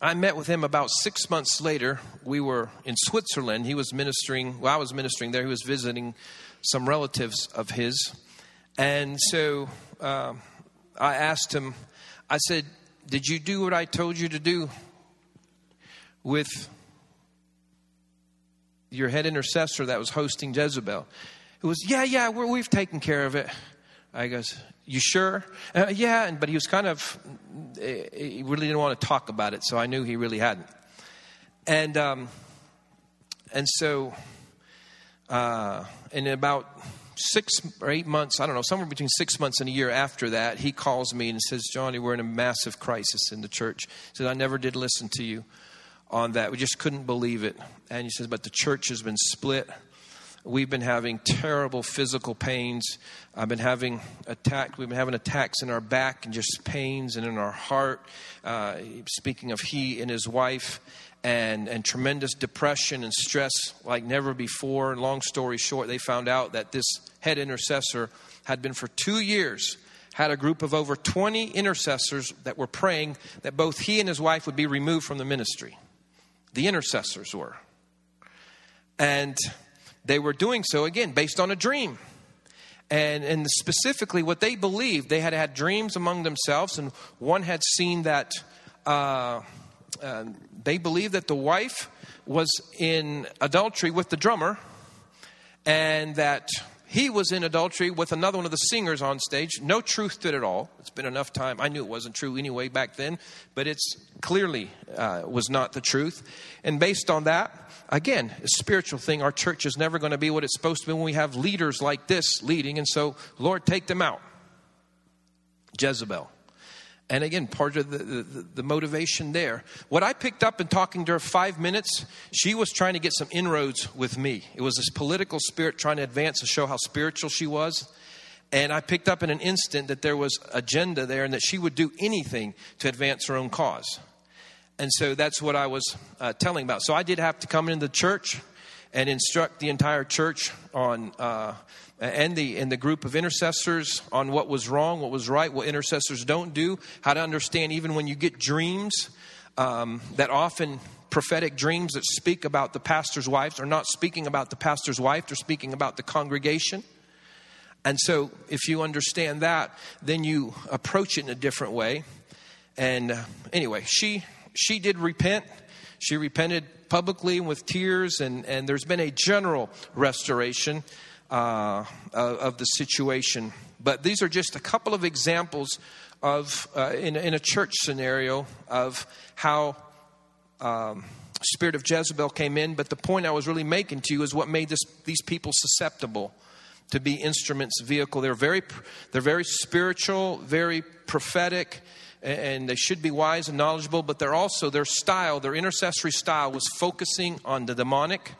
Speaker 1: I met with him about six months later. We were in Switzerland. He was ministering, well, I was ministering there. He was visiting some relatives of his. And so uh, I asked him, I said, Did you do what I told you to do with your head intercessor that was hosting Jezebel. It was, yeah, yeah, we have taken care of it. I goes, you sure? Uh, yeah, and, but he was kind of, he really didn't want to talk about it, so I knew he really hadn't. And, um, and so, uh, in about six or eight months, I don't know, somewhere between six months and a year after that, he calls me and says, Johnny, we're in a massive crisis in the church. He said, I never did listen to you on that. We just couldn't believe it. And he says, but the church has been split. We've been having terrible physical pains. I've been having attack. We've been having attacks in our back and just pains and in our heart. Uh, speaking of he and his wife, and and tremendous depression and stress like never before. And long story short, they found out that this head intercessor had been for two years had a group of over 20 intercessors that were praying that both he and his wife would be removed from the ministry. The intercessors were. And they were doing so again based on a dream. And, and specifically, what they believed, they had had dreams among themselves, and one had seen that uh, uh, they believed that the wife was in adultery with the drummer, and that he was in adultery with another one of the singers on stage. No truth to it at all. It's been enough time. I knew it wasn't true anyway back then, but it's clearly uh, was not the truth. And based on that, again, a spiritual thing. Our church is never going to be what it's supposed to be when we have leaders like this leading. And so, Lord, take them out. Jezebel. And again, part of the, the, the, motivation there. What I picked up in talking to her five minutes, she was trying to get some inroads with me. It was this political spirit trying to advance to show how spiritual she was. And I picked up in an instant that there was agenda there and that she would do anything to advance her own cause. And so that's what I was uh, telling about. So I did have to come into the church and instruct the entire church on uh, and the and the group of intercessors on what was wrong, what was right, what intercessors don't do, how to understand even when you get dreams um, that often prophetic dreams that speak about the pastor's wives are not speaking about the pastor's wife, they're speaking about the congregation. And so, if you understand that, then you approach it in a different way. And uh, anyway, she she did repent. She repented publicly with tears, and, and there's been a general restoration uh, of the situation. But these are just a couple of examples of, uh, in, in, a church scenario, of how um, spirit of Jezebel came in. But the point I was really making to you is what made this, these people susceptible to be instruments, vehicle. They're very, they're very spiritual, very prophetic, and they should be wise and knowledgeable. But they're also their style, their intercessory style, was focusing on the demonic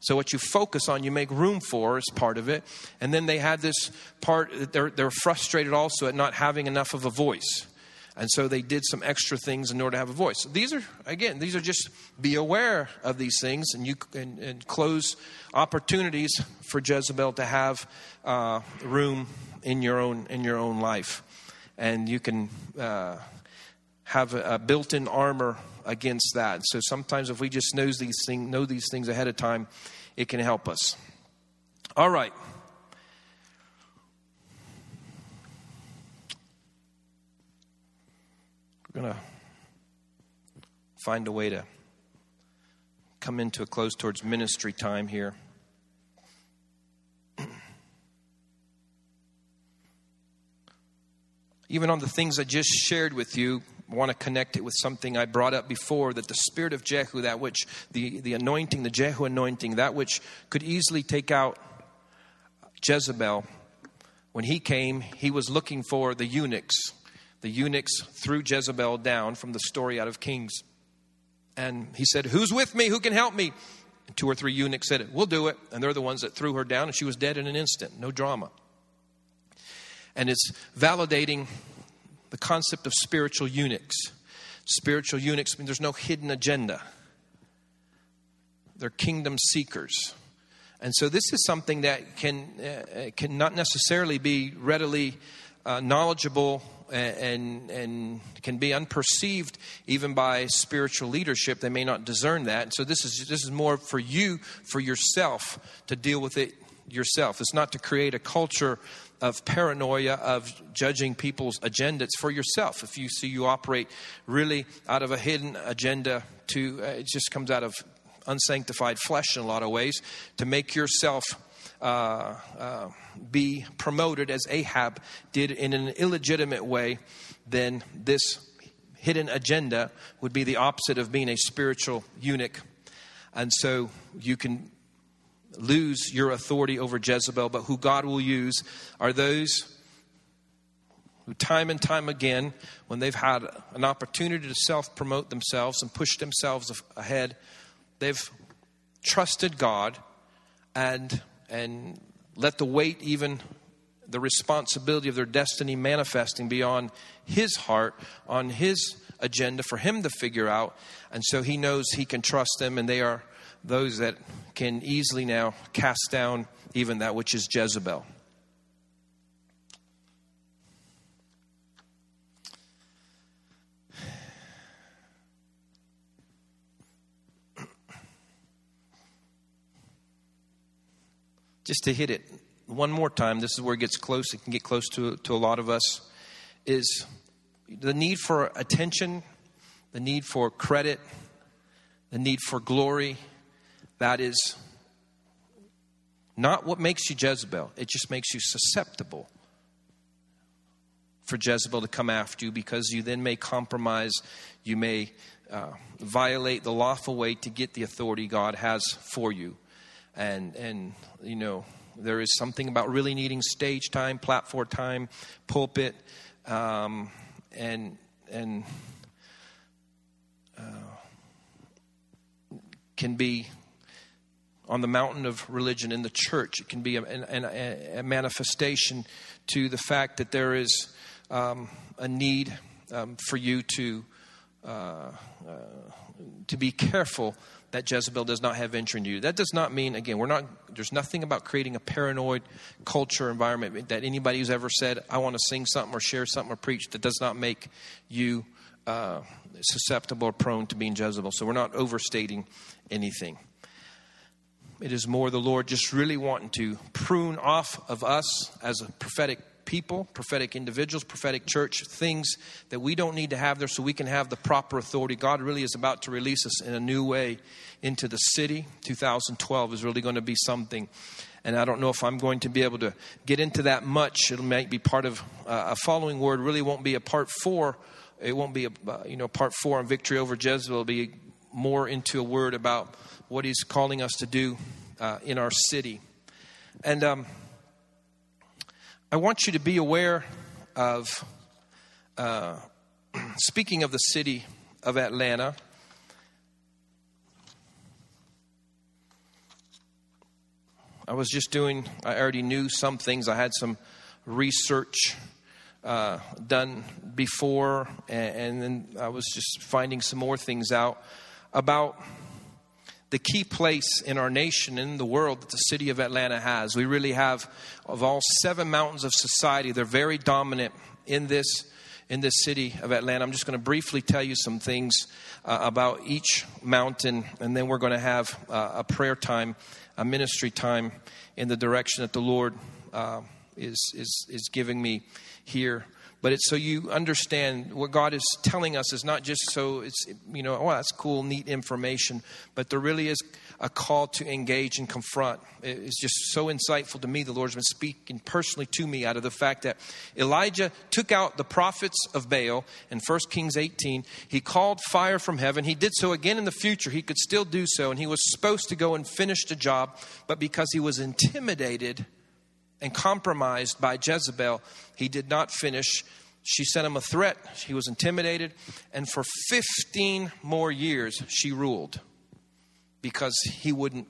Speaker 1: so what you focus on, you make room for is part of it. And then they had this part, they're, they're frustrated also at not having enough of a voice. And so they did some extra things in order to have a voice. So these are, again, these are just be aware of these things and you and, and close opportunities for Jezebel to have uh, room in your own in your own life, and you can uh, have a, a built-in armor against that. So sometimes if we just knows these things, know these things ahead of time, it can help us. All right. We're going to find a way to come into a close towards ministry time here. *clears throat* Even on the things I just shared with you, want to connect it with something I brought up before that the spirit of Jehu, that which, the, the anointing, the Jehu anointing, that which could easily take out Jezebel, when he came, he was looking for the eunuchs. The eunuchs threw Jezebel down from the story out of Kings. And he said, Who's with me? Who can help me? And two or three eunuchs said, We'll do it. And they're the ones that threw her down, and she was dead in an instant. No drama. And it's validating the concept of spiritual eunuchs. Spiritual eunuchs mean there's no hidden agenda, they're kingdom seekers. And so this is something that can, uh, can not necessarily be readily uh, knowledgeable and, and can be unperceived even by spiritual leadership. They may not discern that. And So this is, this is more for you, for yourself, to deal with it yourself. It's not to create a culture of paranoia of judging people's agendas for yourself. If you see you operate really out of a hidden agenda, to uh, it just comes out of unsanctified flesh in a lot of ways to make yourself uh, uh, be promoted as Ahab did in an illegitimate way, then this hidden agenda would be the opposite of being a spiritual eunuch. And so you can lose your authority over Jezebel, but who God will use are those who, time and time again, when they've had an opportunity to self promote themselves and push themselves ahead, they've trusted God and, and let the weight, even the responsibility of their destiny manifesting beyond His heart, on His agenda for Him to figure out. And so He knows He can trust them, and they are those that can easily now cast down even that which is Jezebel. just to hit it one more time, this is where it gets close, it can get close to, to a lot of us, is the need for attention, the need for credit, the need for glory. That is not what makes you Jezebel, it just makes you susceptible for Jezebel to come after you because you then may compromise, you may uh, violate the lawful way to get the authority God has for you. And and you know there is something about really needing stage time, platform time, pulpit, um, and and uh, can be on the mountain of religion in the church. It can be a, a, a manifestation to the fact that there is um, a need um, for you to uh, uh, to be careful that Jezebel does not have entry into you. That does not mean, again, we're not, there's nothing about creating a paranoid culture environment that anybody who's ever said, I want to sing something or share something or preach, that does not make you uh, susceptible or prone to being Jezebel. So we're not overstating anything. It is more the Lord just really wanting to prune off of us as a prophetic people, prophetic individuals, prophetic church, things that we don't need to have there so we can have the proper authority. God really is about to release us in a new way into the city. 2012 is really going to be something. And I don't know if I'm going to be able to get into that much. It might be part of uh, a following word, really won't be a part four. It won't be a, uh, you know, part four on victory over Jezebel. It'll be more into a word about what he's calling us to do uh, in our city. And, um, I want you to be aware of, uh, *clears throat* speaking of the city of Atlanta, I was just doing, I already knew some things. I had some research uh, done before, and, and then I was just finding some more things out about the key place in our nation and in the world that the city of Atlanta has. We really have, of all seven mountains of society, they're very dominant in this in this city of Atlanta. I'm just going to briefly tell you some things uh, about each mountain, and then we're going to have uh, a prayer time, a ministry time in the direction that the Lord uh, is, is, is giving me here but it's so you understand what God is telling us is not just so it's, you know, oh, that's cool, neat information, but there really is a call to engage and confront. It's just so insightful to me. The Lord's been speaking personally to me out of the fact that Elijah took out the prophets of Baal in 1 Kings 18. He called fire from heaven. He did so again in the future. He could still do so, and he was supposed to go and finish the job, but because he was intimidated, and compromised by Jezebel, he did not finish. She sent him a threat. He was intimidated. And for 15 more years, she ruled because he wouldn't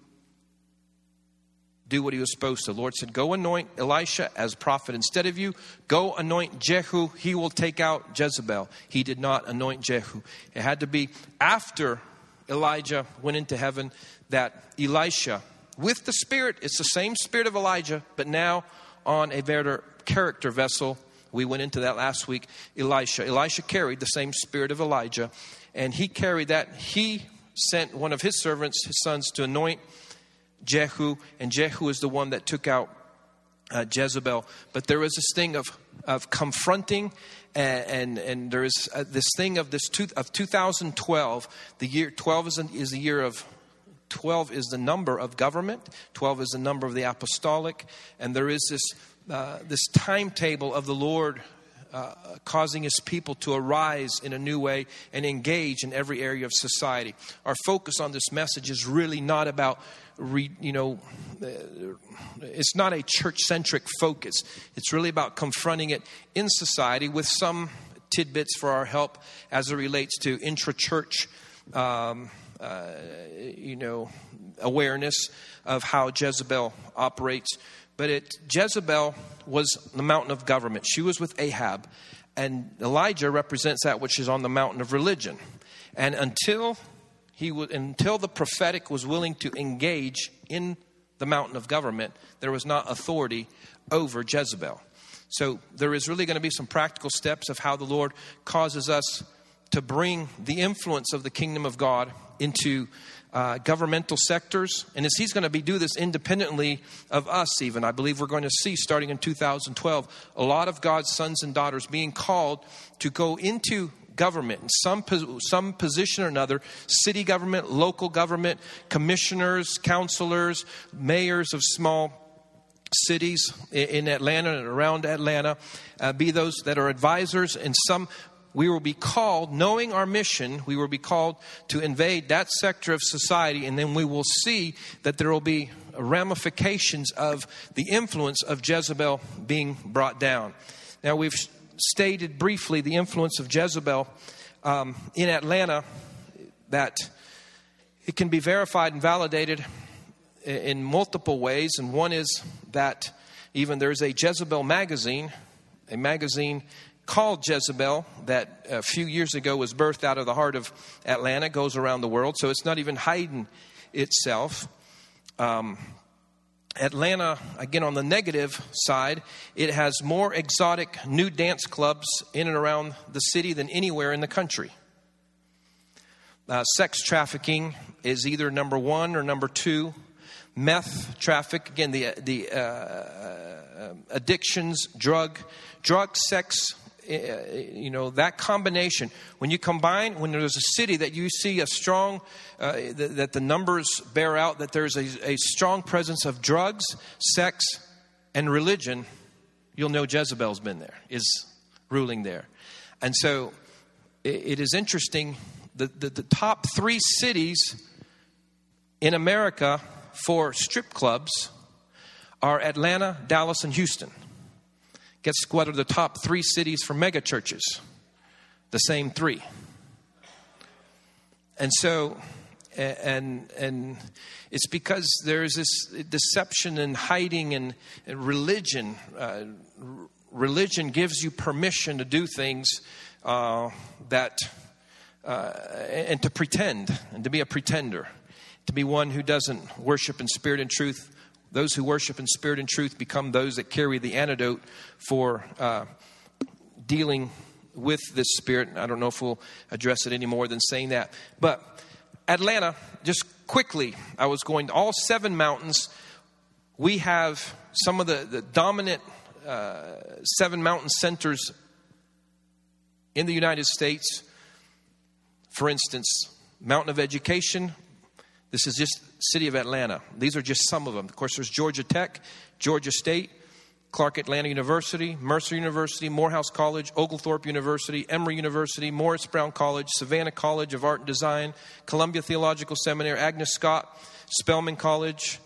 Speaker 1: do what he was supposed to. The Lord said, Go anoint Elisha as prophet instead of you. Go anoint Jehu. He will take out Jezebel. He did not anoint Jehu. It had to be after Elijah went into heaven that Elisha with the Spirit. It's the same Spirit of Elijah, but now on a better character vessel. We went into that last week. Elisha. Elisha carried the same Spirit of Elijah, and he carried that. He sent one of his servants, his sons, to anoint Jehu, and Jehu is the one that took out uh, Jezebel. But there is this thing of of confronting, and and, and there is uh, this thing of this two, of 2012. The year 12 is, an, is the year of 12 is the number of government, 12 is the number of the apostolic, and there is this, uh, this timetable of the Lord uh, causing his people to arise in a new way and engage in every area of society. Our focus on this message is really not about, re, you know, uh, it's not a church centric focus. It's really about confronting it in society with some tidbits for our help as it relates to intra church. Um, uh, you know, awareness of how Jezebel operates. But it, Jezebel was the mountain of government. She was with Ahab, and Elijah represents that which is on the mountain of religion. And until he would, until the prophetic was willing to engage in the mountain of government, there was not authority over Jezebel. So there is really going to be some practical steps of how the Lord causes us to bring the influence of the kingdom of God into uh, governmental sectors. And as he's going to be do this independently of us, even, I believe we're going to see starting in 2012 a lot of God's sons and daughters being called to go into government in some, some position or another city government, local government, commissioners, counselors, mayors of small cities in Atlanta and around Atlanta, uh, be those that are advisors in some we will be called, knowing our mission, we will be called to invade that sector of society, and then we will see that there will be ramifications of the influence of Jezebel being brought down. Now, we've stated briefly the influence of Jezebel um, in Atlanta, that it can be verified and validated in multiple ways, and one is that even there's a Jezebel magazine, a magazine called Jezebel that a few years ago was birthed out of the heart of Atlanta, goes around the world, so it's not even hiding itself. Um, Atlanta, again, on the negative side, it has more exotic new dance clubs in and around the city than anywhere in the country. Uh, sex trafficking is either number one or number two. Meth traffic, again, the, the uh, uh, addictions, drug, drug, sex, you know, that combination, when you combine, when there's a city that you see a strong, uh, that, that, the numbers bear out that there's a, a strong presence of drugs, sex, and religion, you'll know Jezebel's been there, is ruling there. And so it, is interesting the, the, the top three cities in America for strip clubs are Atlanta, Dallas, and Houston. Guess what are the top three cities for megachurches? The same three. And so, and and it's because there's this deception and hiding and, and religion. Uh, religion gives you permission to do things uh, that uh, and to pretend and to be a pretender, to be one who doesn't worship in spirit and truth, those who worship in spirit and truth become those that carry the antidote for uh, dealing with this spirit. I don't know if we'll address it any more than saying that. But Atlanta, just quickly, I was going to all seven mountains. We have some of the, the dominant uh, seven mountain centers in the United States. For instance, Mountain of Education, this is just city of Atlanta. These are just some of them. Of course, there's Georgia Tech, Georgia State, Clark Atlanta University, Mercer University, Morehouse College, Oglethorpe University, Emory University, Morris Brown College, Savannah College of Art and Design, Columbia Theological Seminary, Agnes Scott, Spelman College,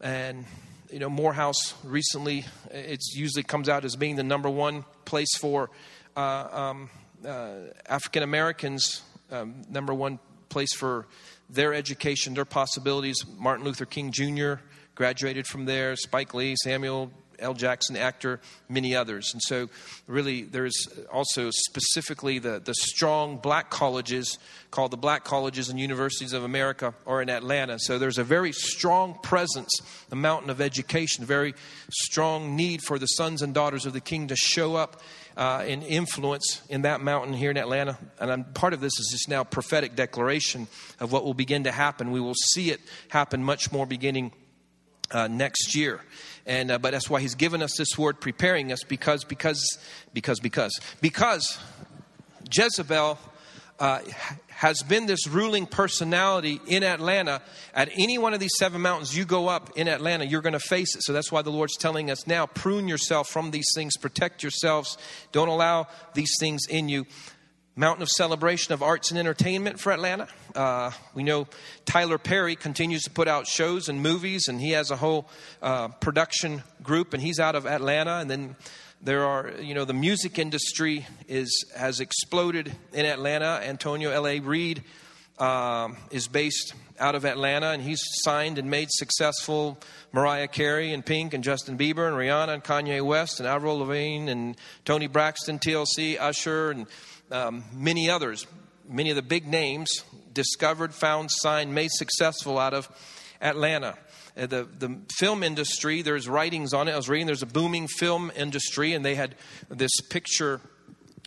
Speaker 1: and you know Morehouse recently it usually comes out as being the number one place for uh, um, uh, African Americans, um, number one place for their education, their possibilities. Martin Luther King Jr. graduated from there, Spike Lee, Samuel L. Jackson, actor, many others. And so, really, there's also specifically the, the strong black colleges called the Black Colleges and Universities of America are in Atlanta. So, there's a very strong presence, the mountain of education, very strong need for the sons and daughters of the king to show up uh, and influence in that mountain here in Atlanta. And I'm, part of this is just now prophetic declaration of what will begin to happen. We will see it happen much more beginning uh, next year. And uh, but that's why he's given us this word, preparing us because because because because because Jezebel uh, has been this ruling personality in Atlanta. At any one of these seven mountains you go up in Atlanta, you're going to face it. So that's why the Lord's telling us now prune yourself from these things, protect yourselves, don't allow these things in you. Mountain of celebration of arts and entertainment for Atlanta. Uh, we know Tyler Perry continues to put out shows and movies, and he has a whole uh, production group, and he's out of Atlanta. And then there are, you know, the music industry is has exploded in Atlanta. Antonio L.A. Reid um, is based out of Atlanta, and he's signed and made successful Mariah Carey and Pink and Justin Bieber and Rihanna and Kanye West and Avril Lavigne and Toni Braxton, TLC, Usher, and um, many others. Many of the big names discovered, found, signed, made successful out of Atlanta. Uh, the, the film industry, there's writings on it. I was reading there's a booming film industry, and they had this picture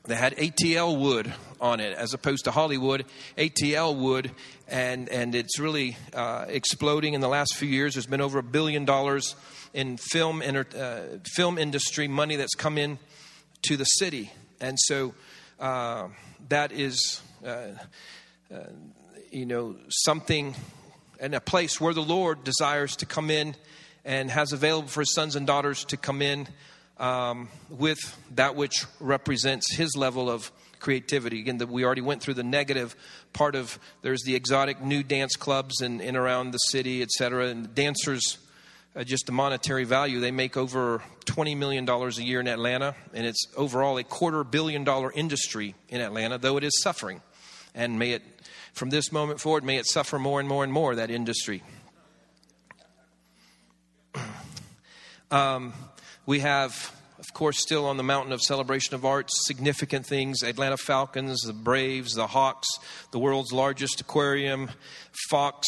Speaker 1: that had ATL wood on it as opposed to Hollywood, ATL wood, and, and it's really uh, exploding in the last few years. There's been over a billion dollars in film, inter, uh, film industry money that's come in to the city. And so uh, that is, uh, uh, you know, something and a place where the Lord desires to come in and has available for his sons and daughters to come in um, with that which represents his level of creativity. Again, the, we already went through the negative part of there's the exotic new dance clubs in, in around the city, etc. And dancers, uh, just the monetary value, they make over $20 million a year in Atlanta. And it's overall a quarter billion dollar industry in Atlanta, though it is suffering. And may it from this moment forward, may it suffer more and more and more, that industry. *clears throat* Um, we have, of course, still on the mountain of celebration of arts, significant things Atlanta Falcons, the Braves, the Hawks, the world's largest aquarium, Fox,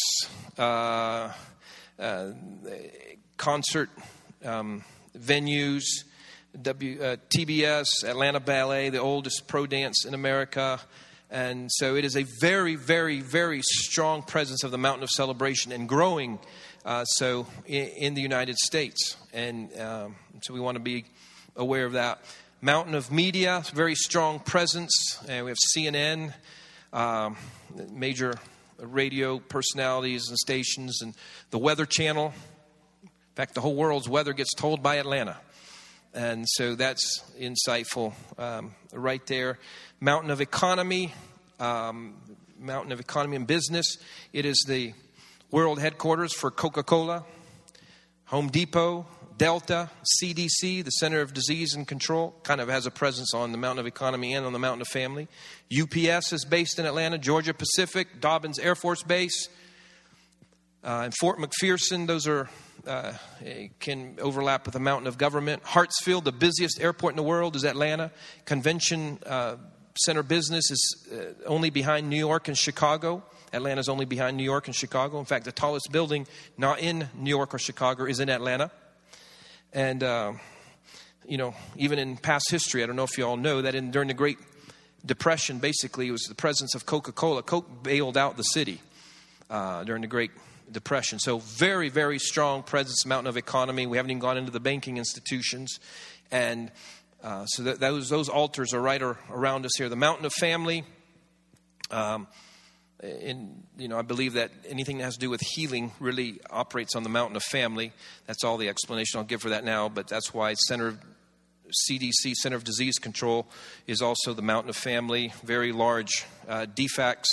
Speaker 1: uh, uh, concert um, venues, w, uh, TBS, Atlanta Ballet, the oldest pro dance in America. And so it is a very, very, very strong presence of the mountain of celebration and growing uh, so in, in, the United States. And um, so we want to be aware of that. Mountain of media, very strong presence. And we have CNN, um, major radio personalities and stations, and the Weather Channel. In fact, the whole world's weather gets told by Atlanta. And so that's insightful um, right there. Mountain of Economy, um, Mountain of Economy and Business. It is the world headquarters for Coca Cola, Home Depot, Delta, CDC, the Center of Disease and Control, kind of has a presence on the Mountain of Economy and on the Mountain of Family. UPS is based in Atlanta, Georgia Pacific, Dobbins Air Force Base, uh, and Fort McPherson. Those are uh, can overlap with the Mountain of Government. Hartsfield, the busiest airport in the world, is Atlanta. Convention uh, Center business is uh, only behind New York and Chicago. Atlanta is only behind New York and Chicago. In fact, the tallest building not in New York or Chicago is in Atlanta. And, uh, you know, even in past history, I don't know if you all know that in, during the Great Depression, basically, it was the presence of Coca Cola. Coke bailed out the city uh, during the Great Depression. So, very, very strong presence, mountain of economy. We haven't even gone into the banking institutions. And uh, so, that, those, those altars are right around us here. The mountain of family. Um, you know, I believe that anything that has to do with healing really operates on the mountain of family. That's all the explanation I'll give for that now, but that's why Center of CDC, Center of Disease Control, is also the mountain of family. Very large uh, DFACS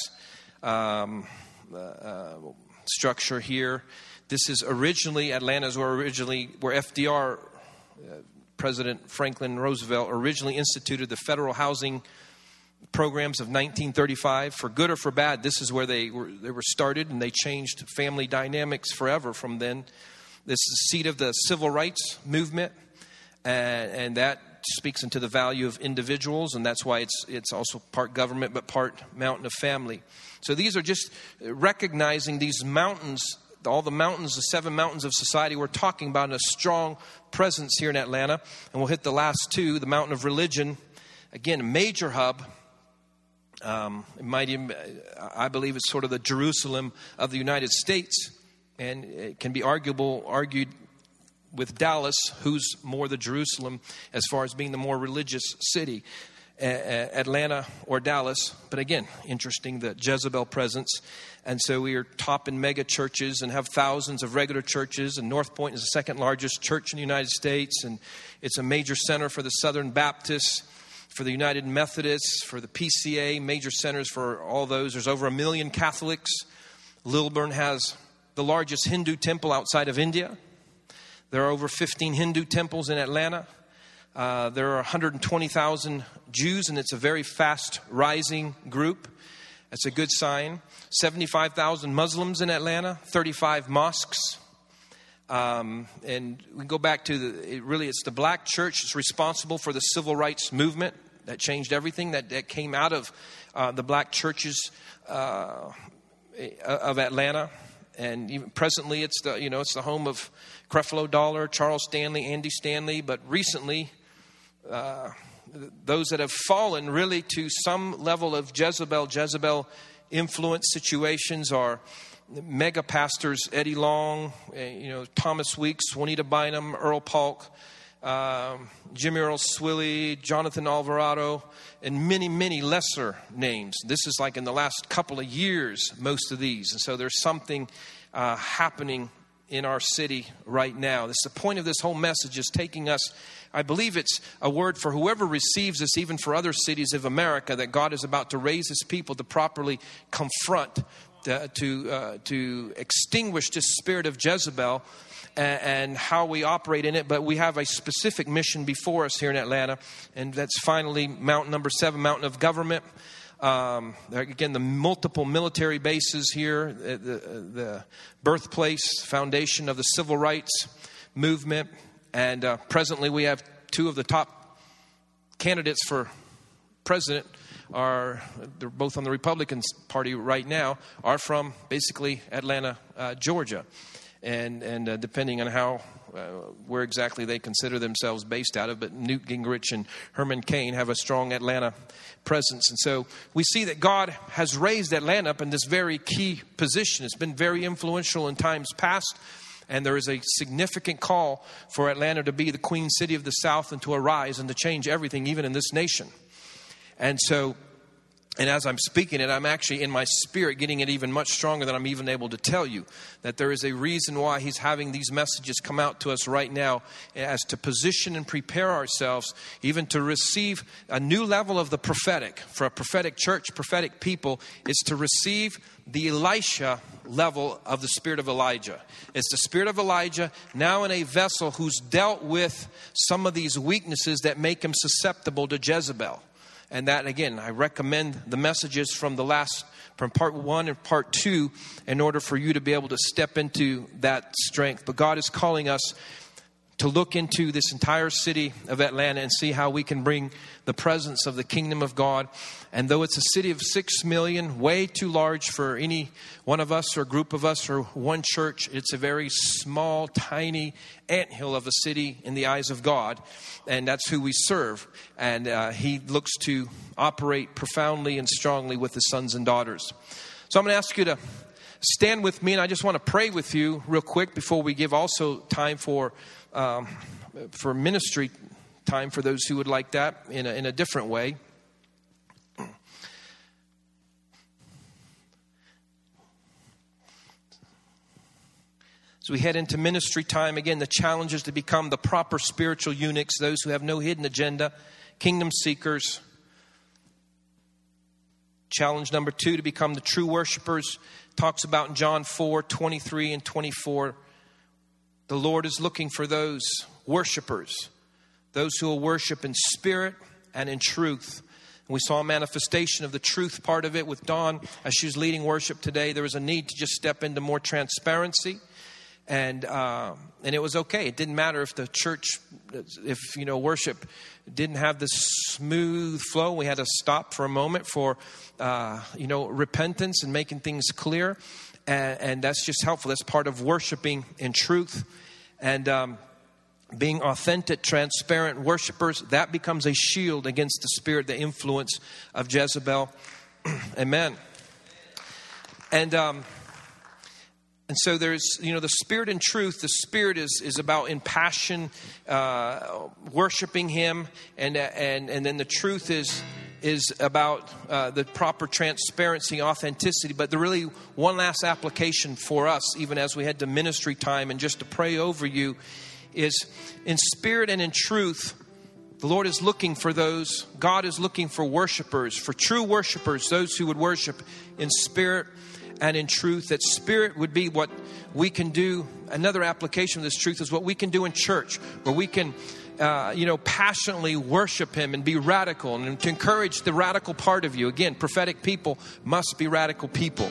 Speaker 1: um, uh, uh, structure here. This is originally Atlanta's where originally where FDR, uh, President Franklin Roosevelt, originally instituted the federal housing programs of 1935 for good or for bad this is where they were they were started and they changed family dynamics forever from then. This is the seat of the civil rights movement and, and that speaks into the value of individuals and that's why it's it's also part government but part mountain of family. So these are just uh, recognizing these mountains all the mountains the seven mountains of society we're talking about a strong presence here in atlanta. And we'll hit the last two the mountain of religion. Again a major hub. Um, it might even, I believe it's sort of the Jerusalem of the United States, and it can be arguable, argued with Dallas, who's more the Jerusalem as far as being the more religious city. Atlanta or Dallas. But again, interesting the Jezebel presence. And so we are top in mega churches and have thousands of regular churches. And North Point is the second largest church in the United States. And it's a major center for the Southern Baptists, for the United Methodists, for the PCA, major centers for all those. There's over a million Catholics. Lilburn has the largest Hindu temple outside of India. There are over 15 Hindu temples in Atlanta. Uh, there are 120,000 Jews, and it's a very fast rising group. That's a good sign. 75,000 Muslims in Atlanta, 35 mosques. Um, and we go back to the, it really, it's the black church that's responsible for the civil rights movement that changed everything that, that came out of uh, the black churches uh, of Atlanta. And even presently, it's the, you know, it's the home of Creflo Dollar, Charles Stanley, Andy Stanley. But recently, uh, those that have fallen really to some level of Jezebel, Jezebel influence situations are mega pastors Eddie Long, eh, you know, Thomas Weeks, Juanita Bynum, Earl Paulk, um, Jimmy Earl Swilley, Jonathan Alvarado, and many, many lesser names. This is like in the last couple of years, most of these. And so there's something uh, happening in our city right now. This the point of this whole message is taking us I believe it's a word for whoever receives this, even for other cities of America, that God is about to raise his people to properly confront, to, to, uh, to extinguish this spirit of Jezebel and, and how we operate in it. But we have a specific mission before us here in Atlanta, and that's finally mountain number seven, mountain of government. Um, again, the multiple military bases here, the, the, birthplace, foundation of the civil rights movement, and uh, presently, we have two of the top candidates for president are they're both on the Republican Party right now are from basically Atlanta, uh, Georgia, and and uh, depending on how Uh, where exactly they consider themselves based out of, but Newt Gingrich and Herman Cain have a strong Atlanta presence, and so we see that God has raised Atlanta up in this very key position. It's been very influential in times past and there is a significant call for Atlanta to be the queen city of the South and to arise and to change everything, even in this nation. And so, and as I'm speaking it, I'm actually in my spirit getting it even much stronger than I'm even able to tell you. That there is a reason why he's having these messages come out to us right now as to position and prepare ourselves, even to receive a new level of the prophetic. For a prophetic church, prophetic people, is to receive the Elisha level of the spirit of Elijah. It's the spirit of Elijah now in a vessel who's dealt with some of these weaknesses that make him susceptible to Jezebel. And that, again, I recommend the messages from the last, from part one and part two, in order for you to be able to step into that strength. But God is calling us to look into this entire city of Atlanta and see how we can bring the presence of the kingdom of God. And though it's a city of six million, way too large for any one of us or group of us or one church, it's a very small, tiny anthill of a city in the eyes of God. And that's who we serve. And uh, He looks to operate profoundly and strongly with His sons and daughters. So I'm going to ask you to stand with me, and I just want to pray with you real quick before we give also time for um, for ministry time for those who would like that in a, in a different way. As we head into ministry time, again, the challenge is to become the proper spiritual eunuchs, those who have no hidden agenda, kingdom seekers. Challenge number two to become the true worshipers talks about in John 4 23 and 24 the Lord is looking for those worshipers, those who will worship in spirit and in truth. we saw a manifestation of the truth part of it with Dawn as she was leading worship today. There was a need to just step into more transparency. And uh, and it was okay. It didn't matter if the church, if you know, worship didn't have this smooth flow. We had to stop for a moment for uh, you know repentance and making things clear and, and that's just helpful. That's part of worshiping in truth and um, being authentic, transparent worshipers. That becomes a shield against the spirit, the influence of Jezebel. *clears throat* Amen. And um, and so there's, you know, the spirit and truth. The spirit is, is about in passion, uh, worshiping Him, and, and, and then the truth is, is about uh, the proper transparency, authenticity. But the really one last application for us, even as we head to ministry time and just to pray over you, is in spirit and in truth. The Lord is looking for those, God is looking for worshipers, for true worshipers, those who would worship in spirit and in truth. That spirit would be what we can do. Another application of this truth is what we can do in church, where we can. Uh, you know, passionately worship Him and be radical, and to encourage the radical part of you. Again, prophetic people must be radical people.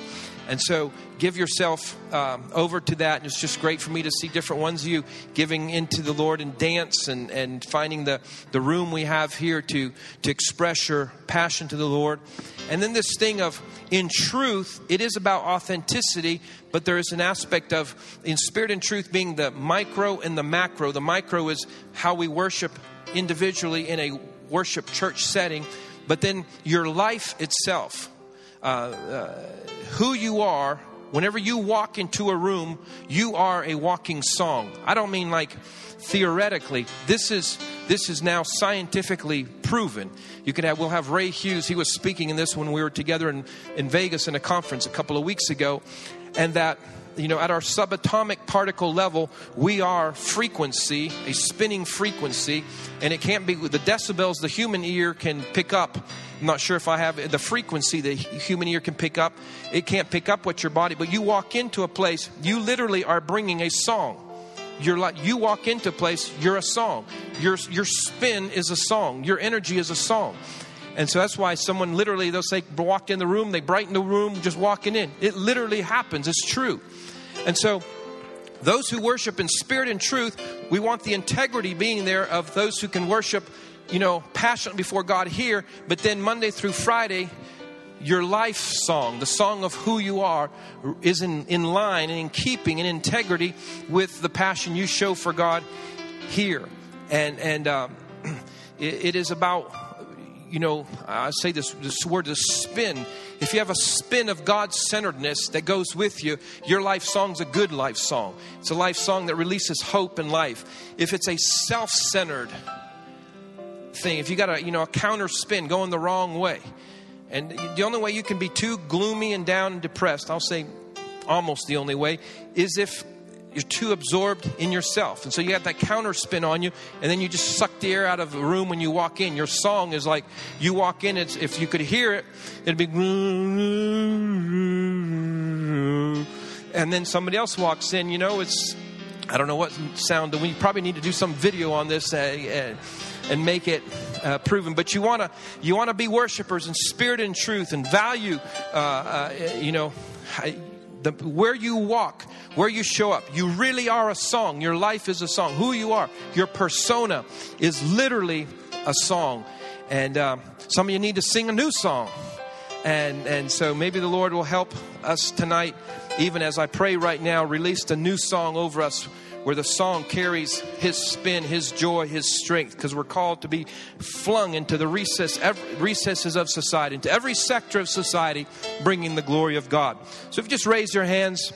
Speaker 1: And so give yourself um, over to that. And it's just great for me to see different ones of you giving into the Lord and dance and, and finding the, the room we have here to, to express your passion to the Lord. And then this thing of, in truth, it is about authenticity, but there is an aspect of, in spirit and truth, being the micro and the macro. The micro is how we worship individually in a worship church setting, but then your life itself. Uh, uh, who you are, whenever you walk into a room, you are a walking song. I don't mean like theoretically. This is this is now scientifically proven. You can have we'll have Ray Hughes. He was speaking in this when we were together in, in Vegas in a conference a couple of weeks ago, and that you know, at our subatomic particle level, we are frequency, a spinning frequency, and it can't be the decibels the human ear can pick up. I'm not sure if I have the frequency the human ear can pick up. It can't pick up what your body, but you walk into a place, you literally are bringing a song. You're like you walk into a place, you're a song. Your your spin is a song. Your energy is a song. And so that's why someone literally, they'll say, walked in the room, they brighten the room just walking in. It literally happens. It's true. And so, those who worship in spirit and truth, we want the integrity being there of those who can worship, you know, passionately before God here, but then Monday through Friday, your life song, the song of who you are, is in, in line and in keeping and integrity with the passion you show for God here. And, and um, *clears throat* it, it is about you know, I say this, this word, the spin. If you have a spin of God centeredness that goes with you, your life song's a good life song. It's a life song that releases hope in life. If it's a self centered thing, if you got a, you know, a counter spin going the wrong way, and the only way you can be too gloomy and down and depressed, I'll say almost the only way, is if you're too absorbed in yourself. And so you have that counter spin on you, and then you just suck the air out of the room when you walk in. Your song is like you walk in, it's, if you could hear it, it'd be. And then somebody else walks in, you know, it's. I don't know what sound. We probably need to do some video on this uh, uh, and make it uh, proven. But you want to you want to be worshipers in spirit and truth and value. Uh, uh, you know, the, where you walk, where you show up. You really are a song. Your life is a song. Who you are, your persona is literally a song. And um, some of you need to sing a new song. And, and so maybe the Lord will help us tonight, even as I pray right now, release a new song over us where the song carries his spin, his joy, his strength, because we're called to be flung into the recess, every, recesses of society, into every sector of society, bringing the glory of God. So if you just raise your hands.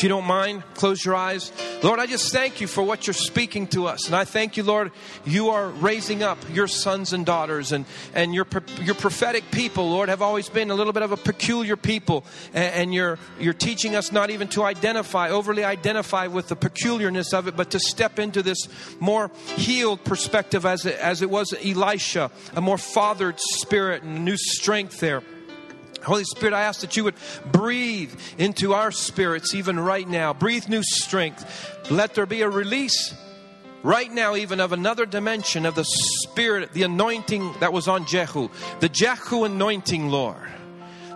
Speaker 1: If you don't mind, close your eyes. Lord, I just thank you for what you're speaking to us. And I thank you, Lord, you are raising up your sons and daughters. And, and your, your prophetic people, Lord, have always been a little bit of a peculiar people. And, and you're, you're teaching us not even to identify, overly identify with the peculiarness of it, but to step into this more healed perspective as it, as it was Elisha, a more fathered spirit and new strength there. Holy Spirit, I ask that you would breathe into our spirits even right now. Breathe new strength. Let there be a release right now, even of another dimension of the Spirit, the anointing that was on Jehu, the Jehu anointing, Lord.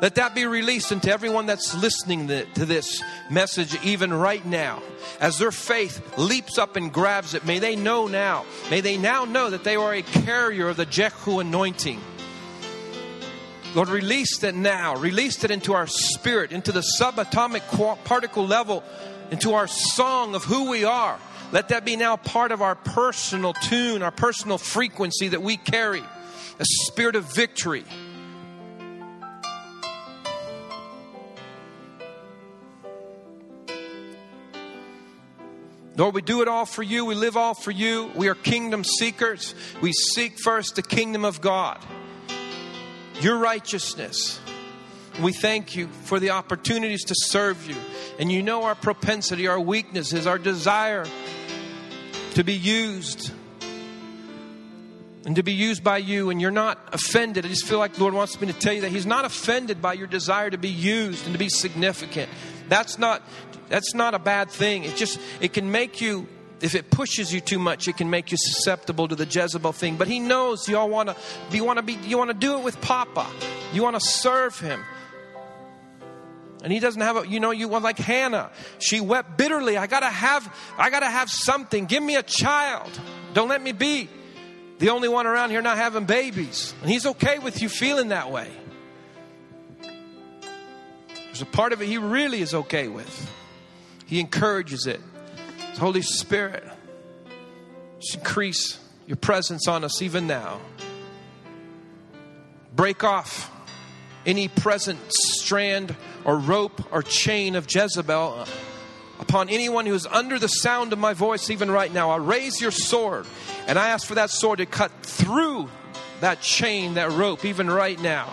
Speaker 1: Let that be released into everyone that's listening to this message, even right now. As their faith leaps up and grabs it, may they know now, may they now know that they are a carrier of the Jehu anointing Lord, release that now. Release it into our spirit, into the subatomic particle level, into our song of who we are. Let that be now part of our personal tune, our personal frequency that we carry. A spirit of victory. Lord, we do it all for you. We live all for you. We are kingdom seekers. We seek first the kingdom of God, your righteousness. We thank you for the opportunities to serve you. And you know our propensity, our weaknesses, our desire to be used and to be used by you. And you're not offended. I just feel like the Lord wants me to tell you that He's not offended by your desire to be used and to be significant. That's not that's not a bad thing. It just it can make you if it pushes you too much, it can make you susceptible to the Jezebel thing. But he knows you all want to you want to be you want to do it with Papa. You want to serve him. And he doesn't have a, you know, you want like Hannah. She wept bitterly. I gotta have, I gotta have something. Give me a child. Don't let me be the only one around here not having babies. And he's okay with you feeling that way. There's a part of it he really is okay with. He encourages it. Holy Spirit, increase your presence on us even now. Break off any present strand or rope or chain of Jezebel upon anyone who is under the sound of my voice, even right now. I raise your sword and I ask for that sword to cut through that chain, that rope, even right now.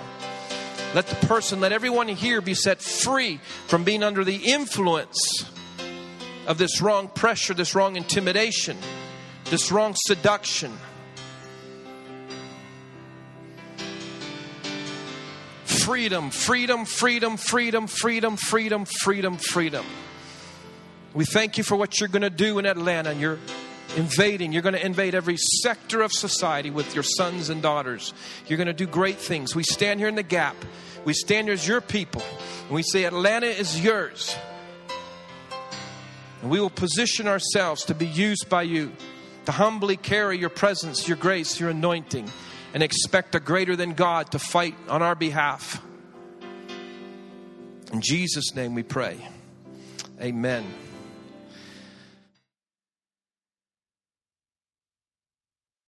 Speaker 1: Let the person, let everyone here be set free from being under the influence of this wrong pressure, this wrong intimidation, this wrong seduction. Freedom, freedom, freedom, freedom, freedom, freedom, freedom, freedom. We thank you for what you're going to do in Atlanta. You're invading, you're going to invade every sector of society with your sons and daughters. You're going to do great things. We stand here in the gap. We stand here as your people. And we say, Atlanta is yours. And we will position ourselves to be used by you, to humbly carry your presence, your grace, your anointing, and expect a greater than God to fight on our behalf. In Jesus' name we pray. Amen.